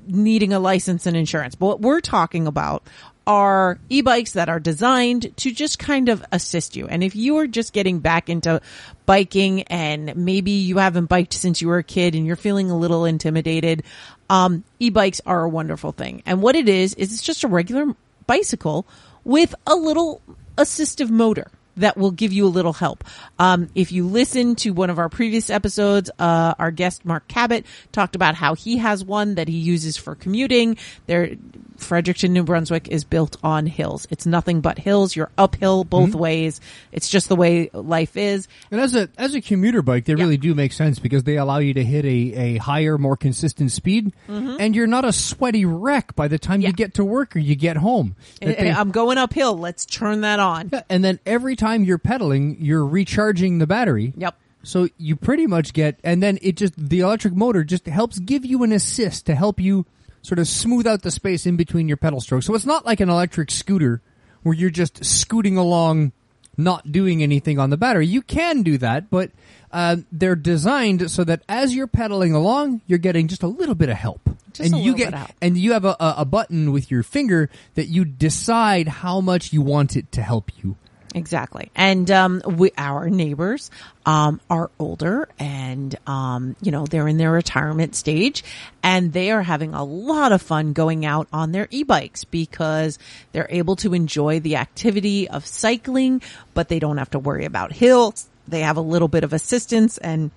needing a license and insurance. But what we're talking about are e-bikes that are designed to just kind of assist you. And if you are just getting back into biking and maybe you haven't biked since you were a kid and you're feeling a little intimidated, um, e-bikes are a wonderful thing. And what it is, is it's just a regular bicycle with a little assistive motor that will give you a little help. Um, if you listen to one of our previous episodes, uh, our guest Mark Cabot talked about how he has one that he uses for commuting. There, Fredericton, New Brunswick is built on hills. It's nothing but hills. You're uphill both ways. It's just the way life is. And as a as a commuter bike, they really do make sense because they allow you to hit a, a higher, more consistent speed, and you're not a sweaty wreck by the time Mm-hmm. Yeah. you get to work or you get home. And, they- I'm going uphill. Let's turn that on. Yeah, and then every time you're pedaling, you're recharging the battery. Yep. So you pretty much get, and then it just the electric motor just helps give you an assist to help you sort of smooth out the space in between your pedal strokes. So it's not like an electric scooter where you're just scooting along, not doing anything on the battery. You can do that, but uh, they're designed so that as you're pedaling along, you're getting just a little bit of help. Just and a you get and you have a, a button with your finger that you decide how much you want it to help you. Exactly. And um we our neighbors um are older and um you know they're in their retirement stage and they are having a lot of fun going out on their e-bikes because they're able to enjoy the activity of cycling but they don't have to worry about hills. They have a little bit of assistance and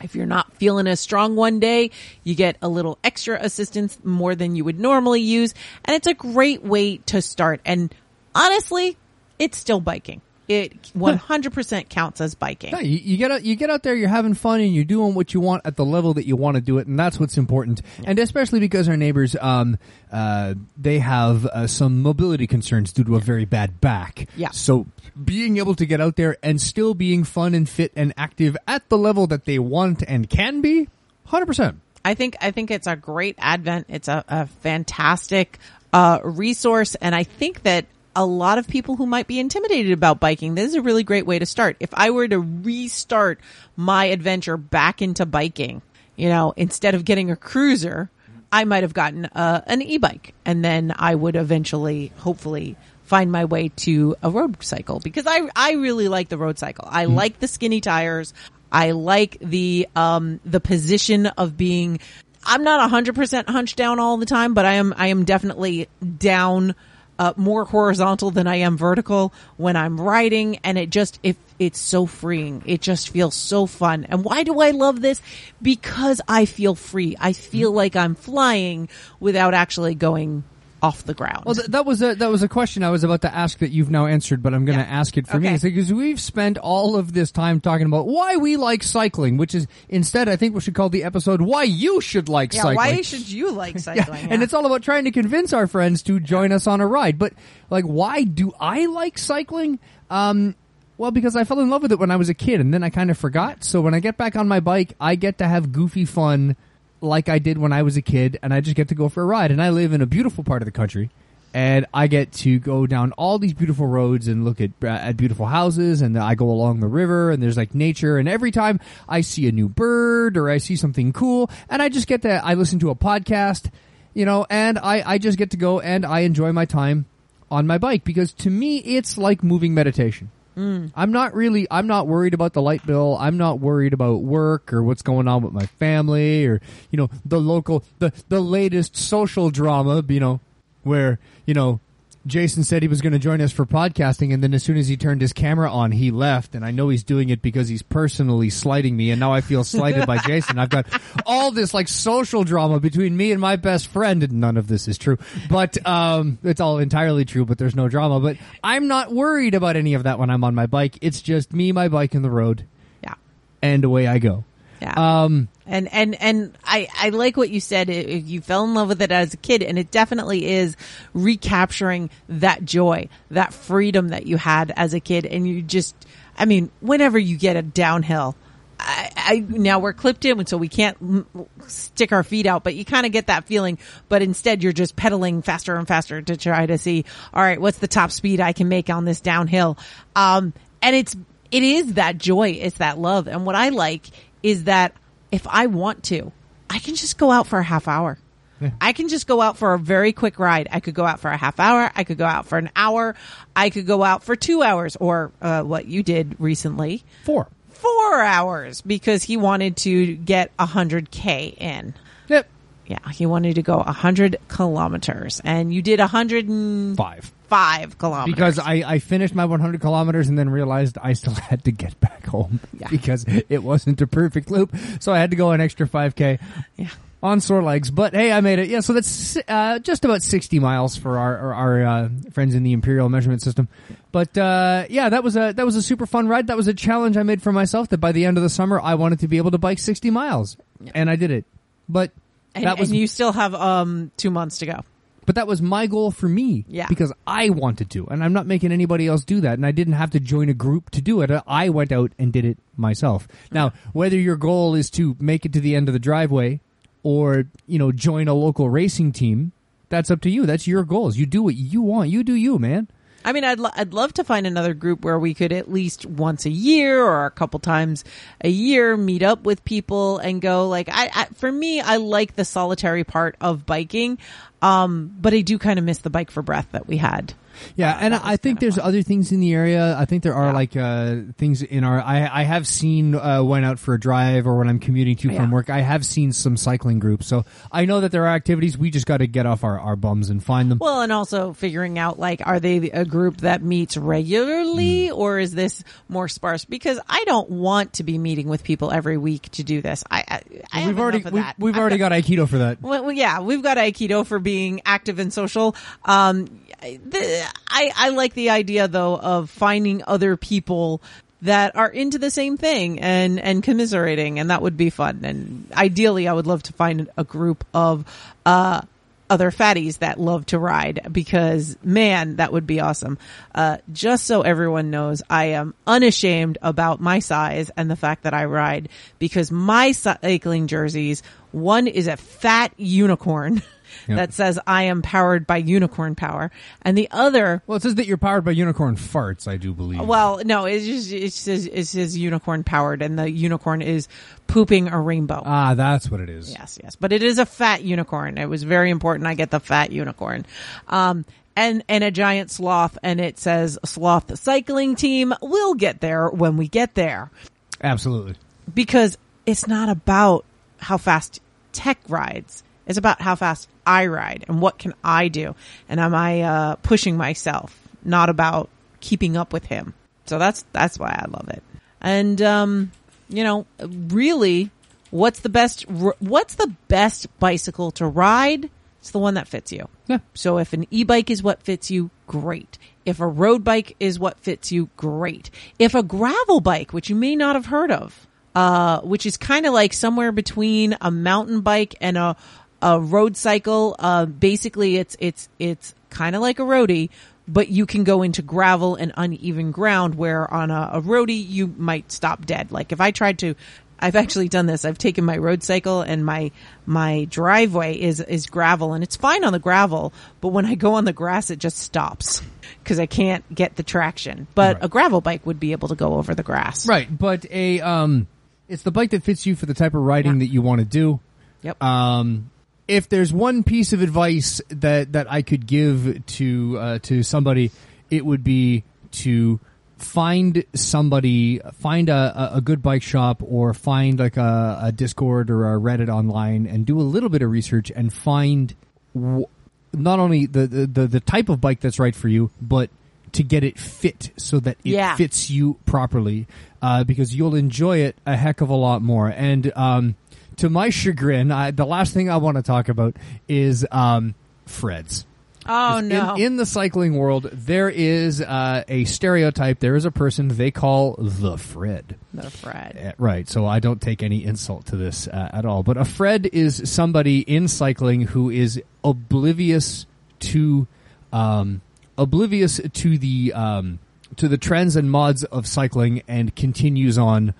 If you're not feeling as strong one day, you get a little extra assistance more than you would normally use. And it's a great way to start. And honestly, it's still biking. It 100% counts as biking. No, you, you get out, you get out there, you're having fun, and you're doing what you want at the level that you want to do it, and that's what's important. And especially because our neighbors, um, uh, they have uh, some mobility concerns due to a very bad back. Yeah. So being able to get out there and still being fun and fit and active at the level that they want and can be, hundred percent. I think I think it's a great advent. It's a, a fantastic uh, resource, and I think that a lot of people who might be intimidated about biking, this is a really great way to start. If I were to restart my adventure back into biking, you know, instead of getting a cruiser, I might have gotten uh, an e-bike, and then I would eventually, hopefully, find my way to a road cycle because I I really like the road cycle. I like the skinny tires. I like the um the position of being. I'm not hundred percent hunched down all the time, but I am I am definitely down. Uh, more horizontal than I am vertical when I'm writing, and it just it it's so freeing. It just feels so fun. And why do I love this? Because I feel free. I feel like I'm flying without actually going off the ground. Well, th- that was a that was a question I was about to ask that you've now answered, but I'm going to Yeah. ask it for me Okay. It's because we've spent all of this time talking about why we like cycling, which is instead I think we should call the episode "Why You Should Like yeah, Cycling." why should you like cycling? And it's all about trying to convince our friends to join us on a ride. But like, why do I like cycling? Um, well, because I fell in love with it when I was a kid, and then I kind of forgot. So when I get back on my bike, I get to have goofy fun, like I did when I was a kid, and I just get to go for a ride. And I live in a beautiful part of the country. And I get to go down all these beautiful roads and look at uh, at beautiful houses, and I go along the river, and there's like nature. And every time I see a new bird or I see something cool, and I just get to I listen to a podcast, you know, and I I just get to go and I enjoy my time on my bike because to me it's like moving meditation. Mm. I'm not really I'm not worried about the light bill. I'm not worried about work or what's going on with my family or you know the local the the latest social drama, you know, where, you know, Jason said he was going to join us for podcasting, and then as soon as he turned his camera on, he left. And I know he's doing it because he's personally slighting me, and now I feel slighted by Jason. I've got all this like social drama between me and my best friend, and none of this is true, but um, it's all entirely true. But there's no drama. But I'm not worried about any of that when I'm on my bike. It's just me, my bike, and the road, yeah, and away I go. yeah. Um, And and and I I like what you said. It- You fell in love with it as a kid, and it definitely is recapturing that joy, that freedom that you had as a kid. And you just, I mean, whenever you get a downhill, I, I now we're clipped in, so we can't stick our feet out. But you kind of get that feeling. But instead, you're just pedaling faster and faster to try to see, all right, what's the top speed I can make on this downhill? Um, and it's it is that joy, it's that love. And what I like is that if I want to, I can just go out for a half hour. I can just go out for a very quick ride. I could go out for a half hour. I could go out for an hour. I could go out for two hours or uh, what you did recently, four. four hours because he wanted to get a hundred K in. Yep. Yeah. He wanted to go a hundred kilometers and you did a hundred and Five. kilometers. because I, I finished my 100 kilometers and then realized I still had to get back home Yeah. because it wasn't a perfect loop. So I had to go an extra 5k yeah. on sore legs. But hey, I made it. Yeah, so that's uh, just about 60 miles for our our, our uh, friends in the Imperial Measurement System. But uh, yeah, that was a that was a super fun ride. That was a challenge I made for myself. That by the end of the summer, I wanted to be able to bike 60 miles, and I did it. But And, that was and you still have um two months to go. But that was my goal for me. Yeah. Because I wanted to. And I'm not making anybody else do that. And I didn't have to join a group to do it. I went out and did it myself. Now, whether your goal is to make it to the end of the driveway or, you know, join a local racing team, that's up to you. That's your goals. You do what you want. You do you, man. I mean, I'd I'd love to find another group where we could at least once a year or a couple times a year meet up with people and go like I, I for me I like the solitary part of biking, um, but I do kind of miss the bike for breath that we had Yeah, and I think there's other things in the area. I think there are Yeah. like uh, things in our. I I have seen uh, went out for a drive or when I'm commuting to from work. I have seen some cycling groups, so I know that there are activities. We just got to get off our, our bums and find them. Well, and also figuring out like, are they a group that meets regularly Hmm. or is this more sparse? Because I don't want to be meeting with people every week to do this. I, I, I we've already we've, we've already got, Aikido for that. Well, yeah, we've got Aikido for being active and social. Um, the, I, I like the idea though of finding other people that are into the same thing and, and commiserating and that would be fun. And ideally I would love to find a group of, uh, other fatties that love to ride because man, that would be awesome. Uh, just so everyone knows, I am unashamed about my size and the fact that I ride because my cycling jerseys, one is a fat unicorn That says I am powered by unicorn power and the other Well, it says that you're powered by unicorn farts. I do believe. well, no, it's just, it says, it says unicorn powered and the unicorn is pooping a rainbow. ah, that's what it is. Yes, yes, but it is a fat unicorn. It was very important. I get the fat unicorn, um, and and a giant sloth, and it says sloth cycling team. We'll get there when we get there Absolutely. because it's not about how fast tech rides. It's about how fast I ride and what can I do, and am I uh, pushing myself? Not about keeping up with him. So that's that's why I love it. And um, you know, really, what's the best? What's the best bicycle to ride? It's the one that fits you. Yeah. So if an e-bike is what fits you, great. If a road bike is what fits you, great. If a gravel bike, which you may not have heard of, uh, which is kind of like somewhere between a mountain bike and a, a road cycle, uh, basically it's, it's, it's kind of like a roadie, but you can go into gravel and uneven ground where on a, a roadie you might stop dead. Like if I tried to, I've actually done this. I've taken my road cycle and my my driveway is is gravel and it's fine on the gravel, but when I go on the grass it just stops because I can't get the traction. But Right. a gravel bike would be able to go over the grass. Right, but a um, it's the bike that fits you for the type of riding Yeah. that you want to do. Yep. Um, if there's one piece of advice that that I could give to uh, to somebody, it would be to find somebody, find a, a- good bike shop, or find like a, a Discord or a Reddit online, and do a little bit of research and find w- not only the, the the the type of bike that's right for you, but to get it fit so that it Yeah. fits you properly, uh, because you'll enjoy it a heck of a lot more. And um, to my chagrin, I, the last thing I want to talk about is um, Freds. oh In- no. In, the cycling world, there is uh, a stereotype. There is a person they call the Fred. the Fred. Uh, Right. So I don't take any insult to this uh, at all. But a Fred is somebody in cycling who is oblivious to, um, oblivious to the um, to the trends and mods of cycling and continues on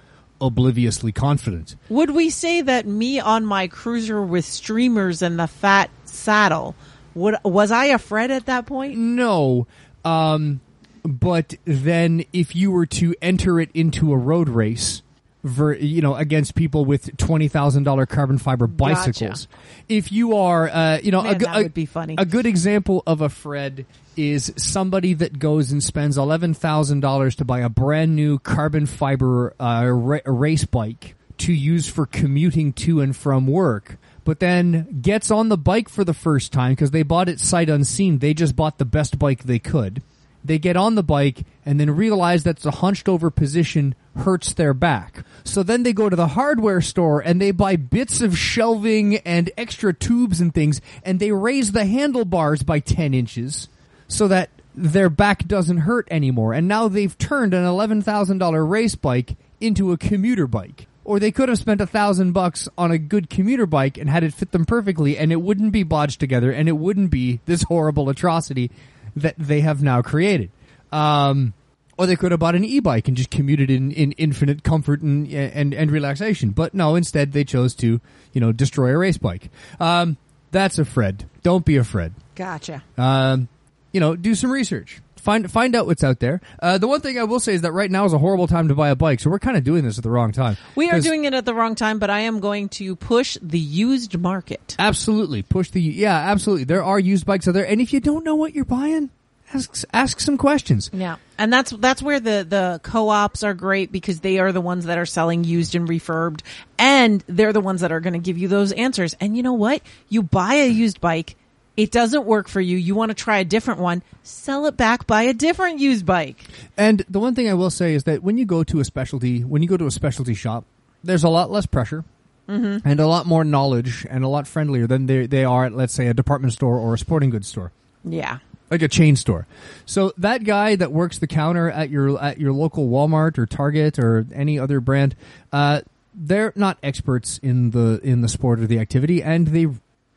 obliviously confident. Would we say that me on my cruiser with streamers and the fat saddle would was I a Fred at that point? No. Um, but then if you were to enter it into a road race, ver, you know, against people with twenty thousand dollar carbon fiber bicycles, if you are, uh, you know, a, Man, go- that a- would be funny. A good example of a Fred is somebody that goes and spends eleven thousand dollars to buy a brand new carbon fiber uh, ra- race bike to use for commuting to and from work. But then gets on the bike for the first time because they bought it sight unseen. They just bought the best bike they could. They get on the bike and then realize that the hunched over position hurts their back. So then they go to the hardware store and they buy bits of shelving and extra tubes and things and they raise the handlebars by 10 inches so that their back doesn't hurt anymore. And now they've turned an $11,000 race bike into a commuter bike. Or they could have spent a thousand bucks on a good commuter bike and had it fit them perfectly and it wouldn't be bodged together and it wouldn't be this horrible atrocity that they have now created. Um, or they could have bought an e-bike and just commuted in, in infinite comfort and, and, and relaxation. But no, instead they chose to, you know, destroy a race bike. Um, that's a Fred. Don't be a Fred. Gotcha. Um, you know, do some research. Find find out what's out there. Uh, the one thing I will say is that right now is a horrible time to buy a bike, so we're kind of doing this at the wrong time. We are doing it at the wrong time, but I am going to push the used market. absolutely push the yeah, absolutely. There are used bikes out there, and if you don't know what you're buying, ask ask some questions. Yeah. And that's that's where the the co-ops are great because they are the ones that are selling used and refurbed and they're the ones that are going to give you those answers. And you know what? You buy a used bike, it doesn't work for you. You want to try a different one, sell it back, buy a different used bike. And the one thing I will say is that when you go to a specialty, when you go to a specialty shop, there's a lot less pressure. And a lot more knowledge and a lot friendlier than they, they are at, let's say, a department store or a sporting goods store. Yeah. like a chain store. So that guy that works the counter at your at your local Walmart or Target or any other brand, uh, they're not experts in the in the sport or the activity, and they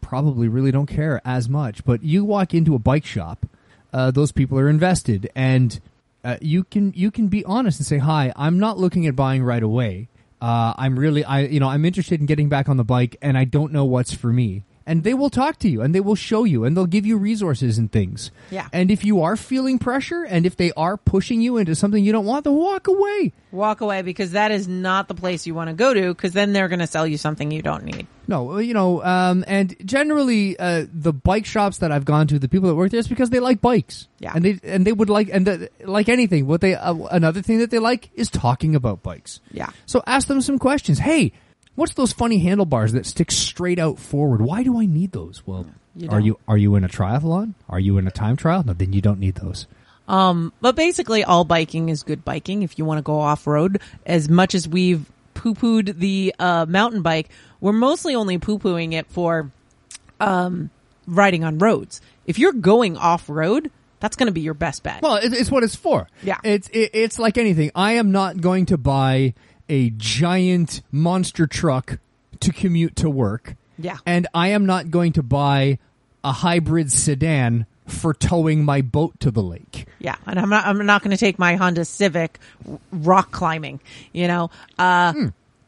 probably really don't care as much. But you walk into a bike shop, uh, those people are invested, and uh, you can you can be honest and say, "Hi, I'm not looking at buying right away. Uh, I'm really I you know I'm interested in getting back on the bike, and I don't know what's for me." And they will talk to you, and they will show you, and they'll give you resources and things. Yeah. And if you are feeling pressure, and if they are pushing you into something you don't want, then walk away. Walk away because that is not the place you want to go to because then they're going to sell you something you don't need. No, you know, um, and generally, uh, the bike shops that I've gone to, the people that work there, is because they like bikes. Yeah. and they and they would like and the, like anything. What they uh, another thing that they like is talking about bikes. Yeah. So ask them some questions. Hey, what's those funny handlebars that stick straight out forward? Why do I need those? Well, You are you are you in a triathlon? Are you in a time trial? No, then you don't need those. Um, but basically, all biking is good biking if you want to go off road. As much as we've poo pooed the uh, mountain bike, we're mostly only poo pooing it for um, riding on roads. If you're going off road, that's going to be your best bet. Well, it's what it's for. Yeah. It's it, it's like anything. I am not going to buy a giant monster truck to commute to work. Yeah. And I am not going to buy a hybrid sedan for towing my boat to the lake. Yeah, and I'm not. I'm not going to take my Honda Civic rock climbing. You know, uh,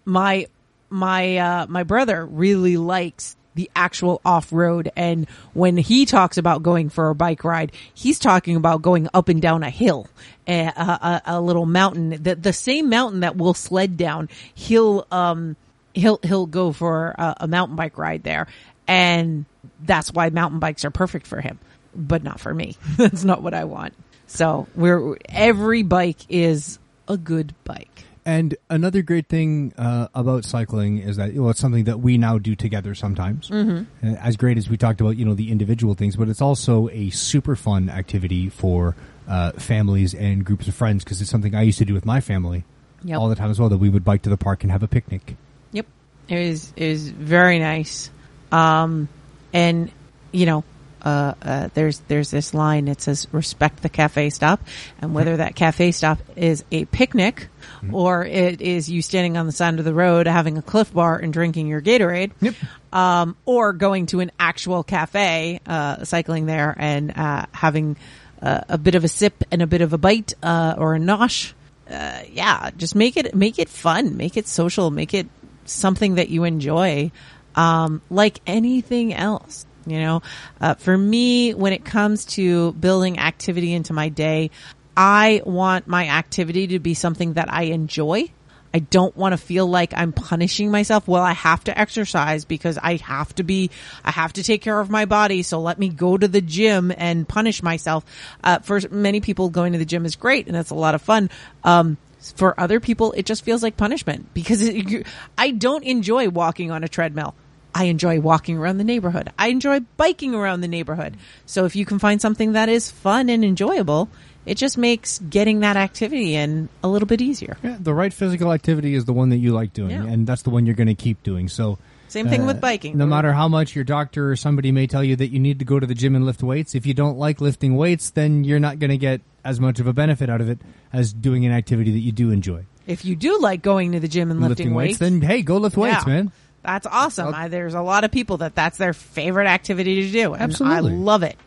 my my uh, my brother really likes the actual off road, and when he talks about going for a bike ride, he's talking about going up and down a hill, a, a, a little mountain, the the same mountain that we'll sled down. He'll um he'll he'll go for a, a mountain bike ride there, and that's why mountain bikes are perfect for him, but not for me. that's not what I want. So we're every bike is a good bike. And another great thing uh, about cycling is that well, it's something that we now do together sometimes. Mm-hmm. As great as we talked about, you know, the individual things, but it's also a super fun activity for uh, families and groups of friends because it's something I used to do with my family Yep. all the time as well. That we would bike to the park and have a picnic. Yep. It is it is very nice. Um and you know, uh, uh there's there's this line that says respect the cafe stop and whether that cafe stop is a picnic or it is you standing on the side of the road having a Clif bar and drinking your Gatorade. Yep. Um or going to an actual cafe, uh cycling there and uh having uh, a bit of a sip and a bit of a bite uh or a nosh uh, yeah, just make it make it fun, make it social, make it something that you enjoy, um, like anything else. You know, uh, for me, when it comes to building activity into my day, I want my activity to be something that I enjoy. I don't want to feel like I'm punishing myself. Well, I have to exercise because I have to be, I have to take care of my body. So let me go to the gym and punish myself. Uh, for many people, going to the gym is great and it's a lot of fun. Um, for other people, it just feels like punishment because it, I don't enjoy walking on a treadmill. I enjoy walking around the neighborhood. I enjoy biking around the neighborhood. So if you can find something that is fun and enjoyable, it just makes getting that activity in a little bit easier. Yeah, the right physical activity is the one that you like doing, Yeah. and that's the one you're going to keep doing. So. Same thing uh, with biking. No matter how much your doctor or somebody may tell you that you need to go to the gym and lift weights, if you don't like lifting weights, then you're not going to get as much of a benefit out of it as doing an activity that you do enjoy. If you do like going to the gym and lifting, weights, then hey, go lift weights, yeah, man. That's awesome. I, there's a lot of people that that's their favorite activity to do, and Absolutely. I love it.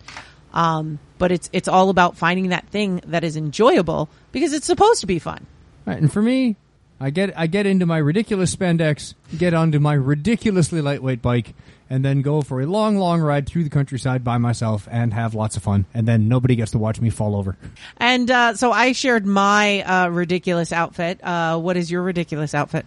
Um, but it's it's all about finding that thing that is enjoyable because it's supposed to be fun. Right, and for me, I get I get into my ridiculous spandex, get onto my ridiculously lightweight bike, and then go for a long, long ride through the countryside by myself and have lots of fun. And then nobody gets to watch me fall over. And uh, so I shared my uh, ridiculous outfit. Uh, what is your ridiculous outfit?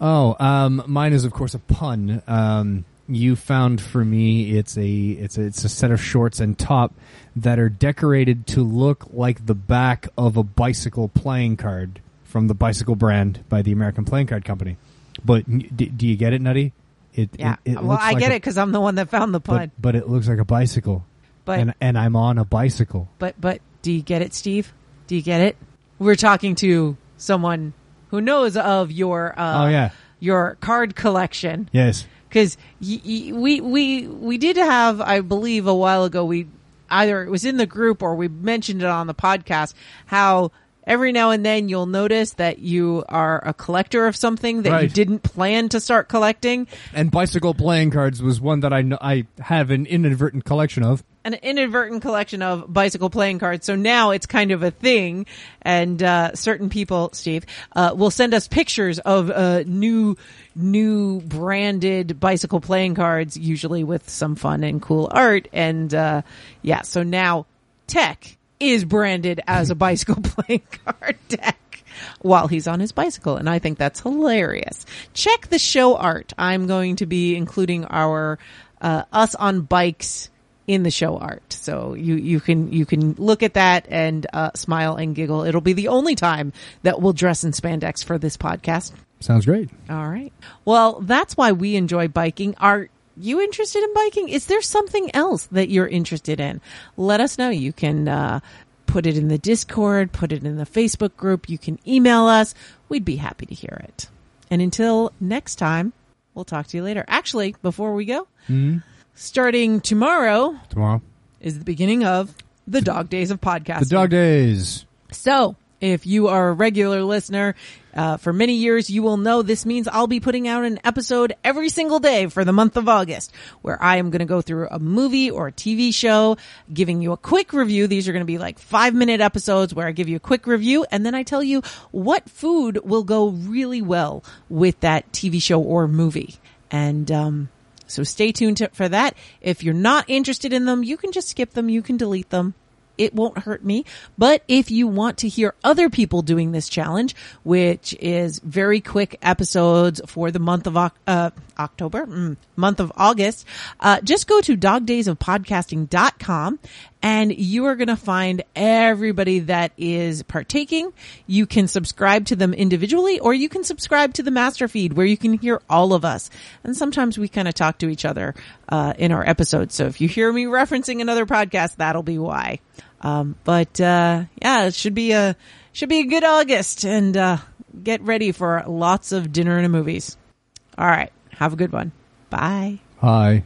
Oh, um, mine is of course a pun. Um, you found for me it's a it's a it's a set of shorts and top that are decorated to look like the back of a bicycle playing card from the bicycle brand by the American Playing Card Company. But n- d- do you get it, Nutty? It, Yeah. it, it well, I like get a- it because I'm the one that found the pun. but, but it looks like a bicycle, But and and I'm on a bicycle. but but do you get it, Steve? Do you get it? We're talking to someone who knows of your uh, oh yeah, your card collection yes. because y- y- we we we did have I believe a while ago we either it was in the group or we mentioned it on the podcast how every now and then you'll notice that you are a collector of something that you didn't plan to start collecting And bicycle playing cards was one that I I have an inadvertent collection of. An inadvertent collection of bicycle playing cards. So now it's kind of a thing, and uh, certain people, Steve, uh, will send us pictures of uh, new, new branded bicycle playing cards, usually with some fun and cool art. And uh, yeah, so now Tech is branded as a bicycle playing card deck. While he's on his bicycle, and I think that's hilarious. Check the show art. I'm going to be including our uh, us on bikes in the show art. So you, you can, you can look at that and, uh, smile and giggle. It'll be the only time that we'll dress in spandex for this podcast. Sounds great. All right. Well, that's why we enjoy biking. Are you interested in biking? Is there something else that you're interested in? Let us know. You can, uh, put it in the Discord, put it in the Facebook group. You can email us. We'd be happy to hear it. And until next time, we'll talk to you later. Actually, before we go, starting tomorrow, Tomorrow, is the beginning of the dog days of podcasting. the dog days. So, if you are a regular listener uh, for many years, you will know this means I'll be putting out an episode every single day for the month of August, where I am going to go through a movie or a TV show, giving you a quick review. These are going to be like five minute episodes where I give you a quick review, and then I tell you what food will go really well with that TV show or movie. And um, so stay tuned to, for that. If you're not interested in them, you can just skip them. You can delete them. It won't hurt me. But if you want to hear other people doing this challenge, which is very quick episodes for the month of uh, October, mm, month of August, uh, just go to dogdaysofpodcasting.com and you are going to find everybody that is partaking. You can subscribe to them individually or you can subscribe to the master feed where you can hear all of us. And sometimes we kind of talk to each other, uh, in our episodes. So if you hear me referencing another podcast, that'll be why. Um, but, uh, yeah, it should be a, should be a good August and, uh, get ready for lots of dinner and movies. All right. Have a good one. Bye. Hi.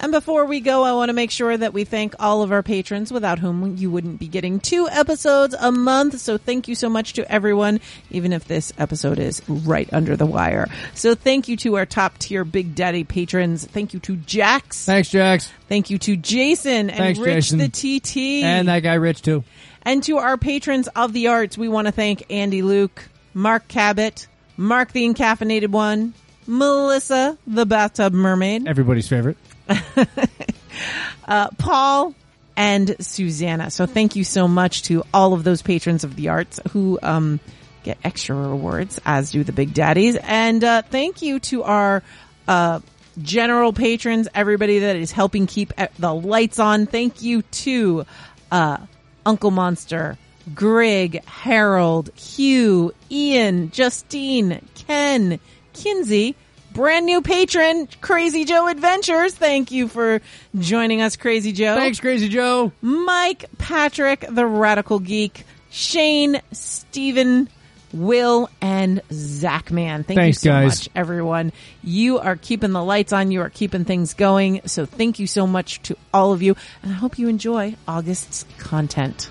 And before we go, I want to make sure that we thank all of our patrons without whom you wouldn't be getting two episodes a month. So thank you so much to everyone, even if this episode is right under the wire. So thank you to our top tier Big Daddy patrons. Thank you to Jax. Thanks, Jax. Thank you to Jason and Thanks, Rich Jason. the TT. And that guy Rich too. And to our patrons of the arts, we want to thank Andy Luke, Mark Cabot, Mark the Encaffeinated One, Melissa the Bathtub Mermaid, Everybody's favorite. Paul, and Susanna. So thank you so much to all of those patrons of the arts who um, get extra rewards, as do the Big Daddies. And uh, thank you to our uh, general patrons, everybody that is helping keep uh, the lights on. Thank you to uh, Uncle Monster, Greg, Harold, Hugh, Ian, Justine, Ken, Kinsey, brand new patron, Crazy Joe Adventures. Thank you for joining us, Crazy Joe. Thanks, Crazy Joe. Mike, Patrick, the Radical Geek, Shane, Steven, Will, and Zach Man. Thank Thanks, you so guys. much, everyone. You are keeping the lights on. You are keeping things going. So thank you so much to all of you. And I hope you enjoy August's content.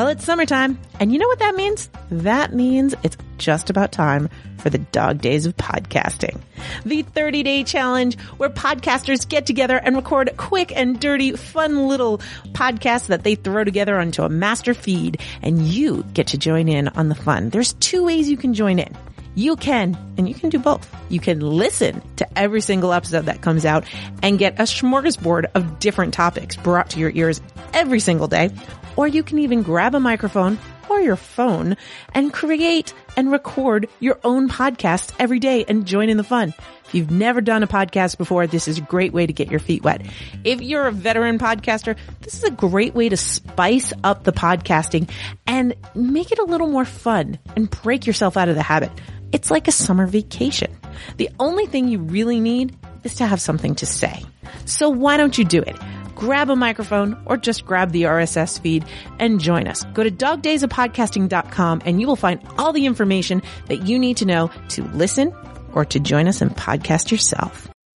Well, it's summertime, and you know what that means? That means it's just about time for the dog days of podcasting. The 30 day challenge where podcasters get together and record quick and dirty, fun little podcasts that they throw together onto a master feed, and you get to join in on the fun. There's two ways you can join in. You can, and you can do both. You can listen to every single episode that comes out and get a smorgasbord of different topics brought to your ears every single day. Or you can even grab a microphone or your phone and create and record your own podcast every day and join in the fun. If you've never done a podcast before, this is a great way to get your feet wet. If you're a veteran podcaster, this is a great way to spice up the podcasting and make it a little more fun and break yourself out of the habit. It's like a summer vacation. The only thing you really need is to have something to say. So why don't you do it? Grab a microphone or just grab the RSS feed and join us. Go to dogdaysofpodcasting.com and you will find all the information that you need to know to listen or to join us and podcast yourself.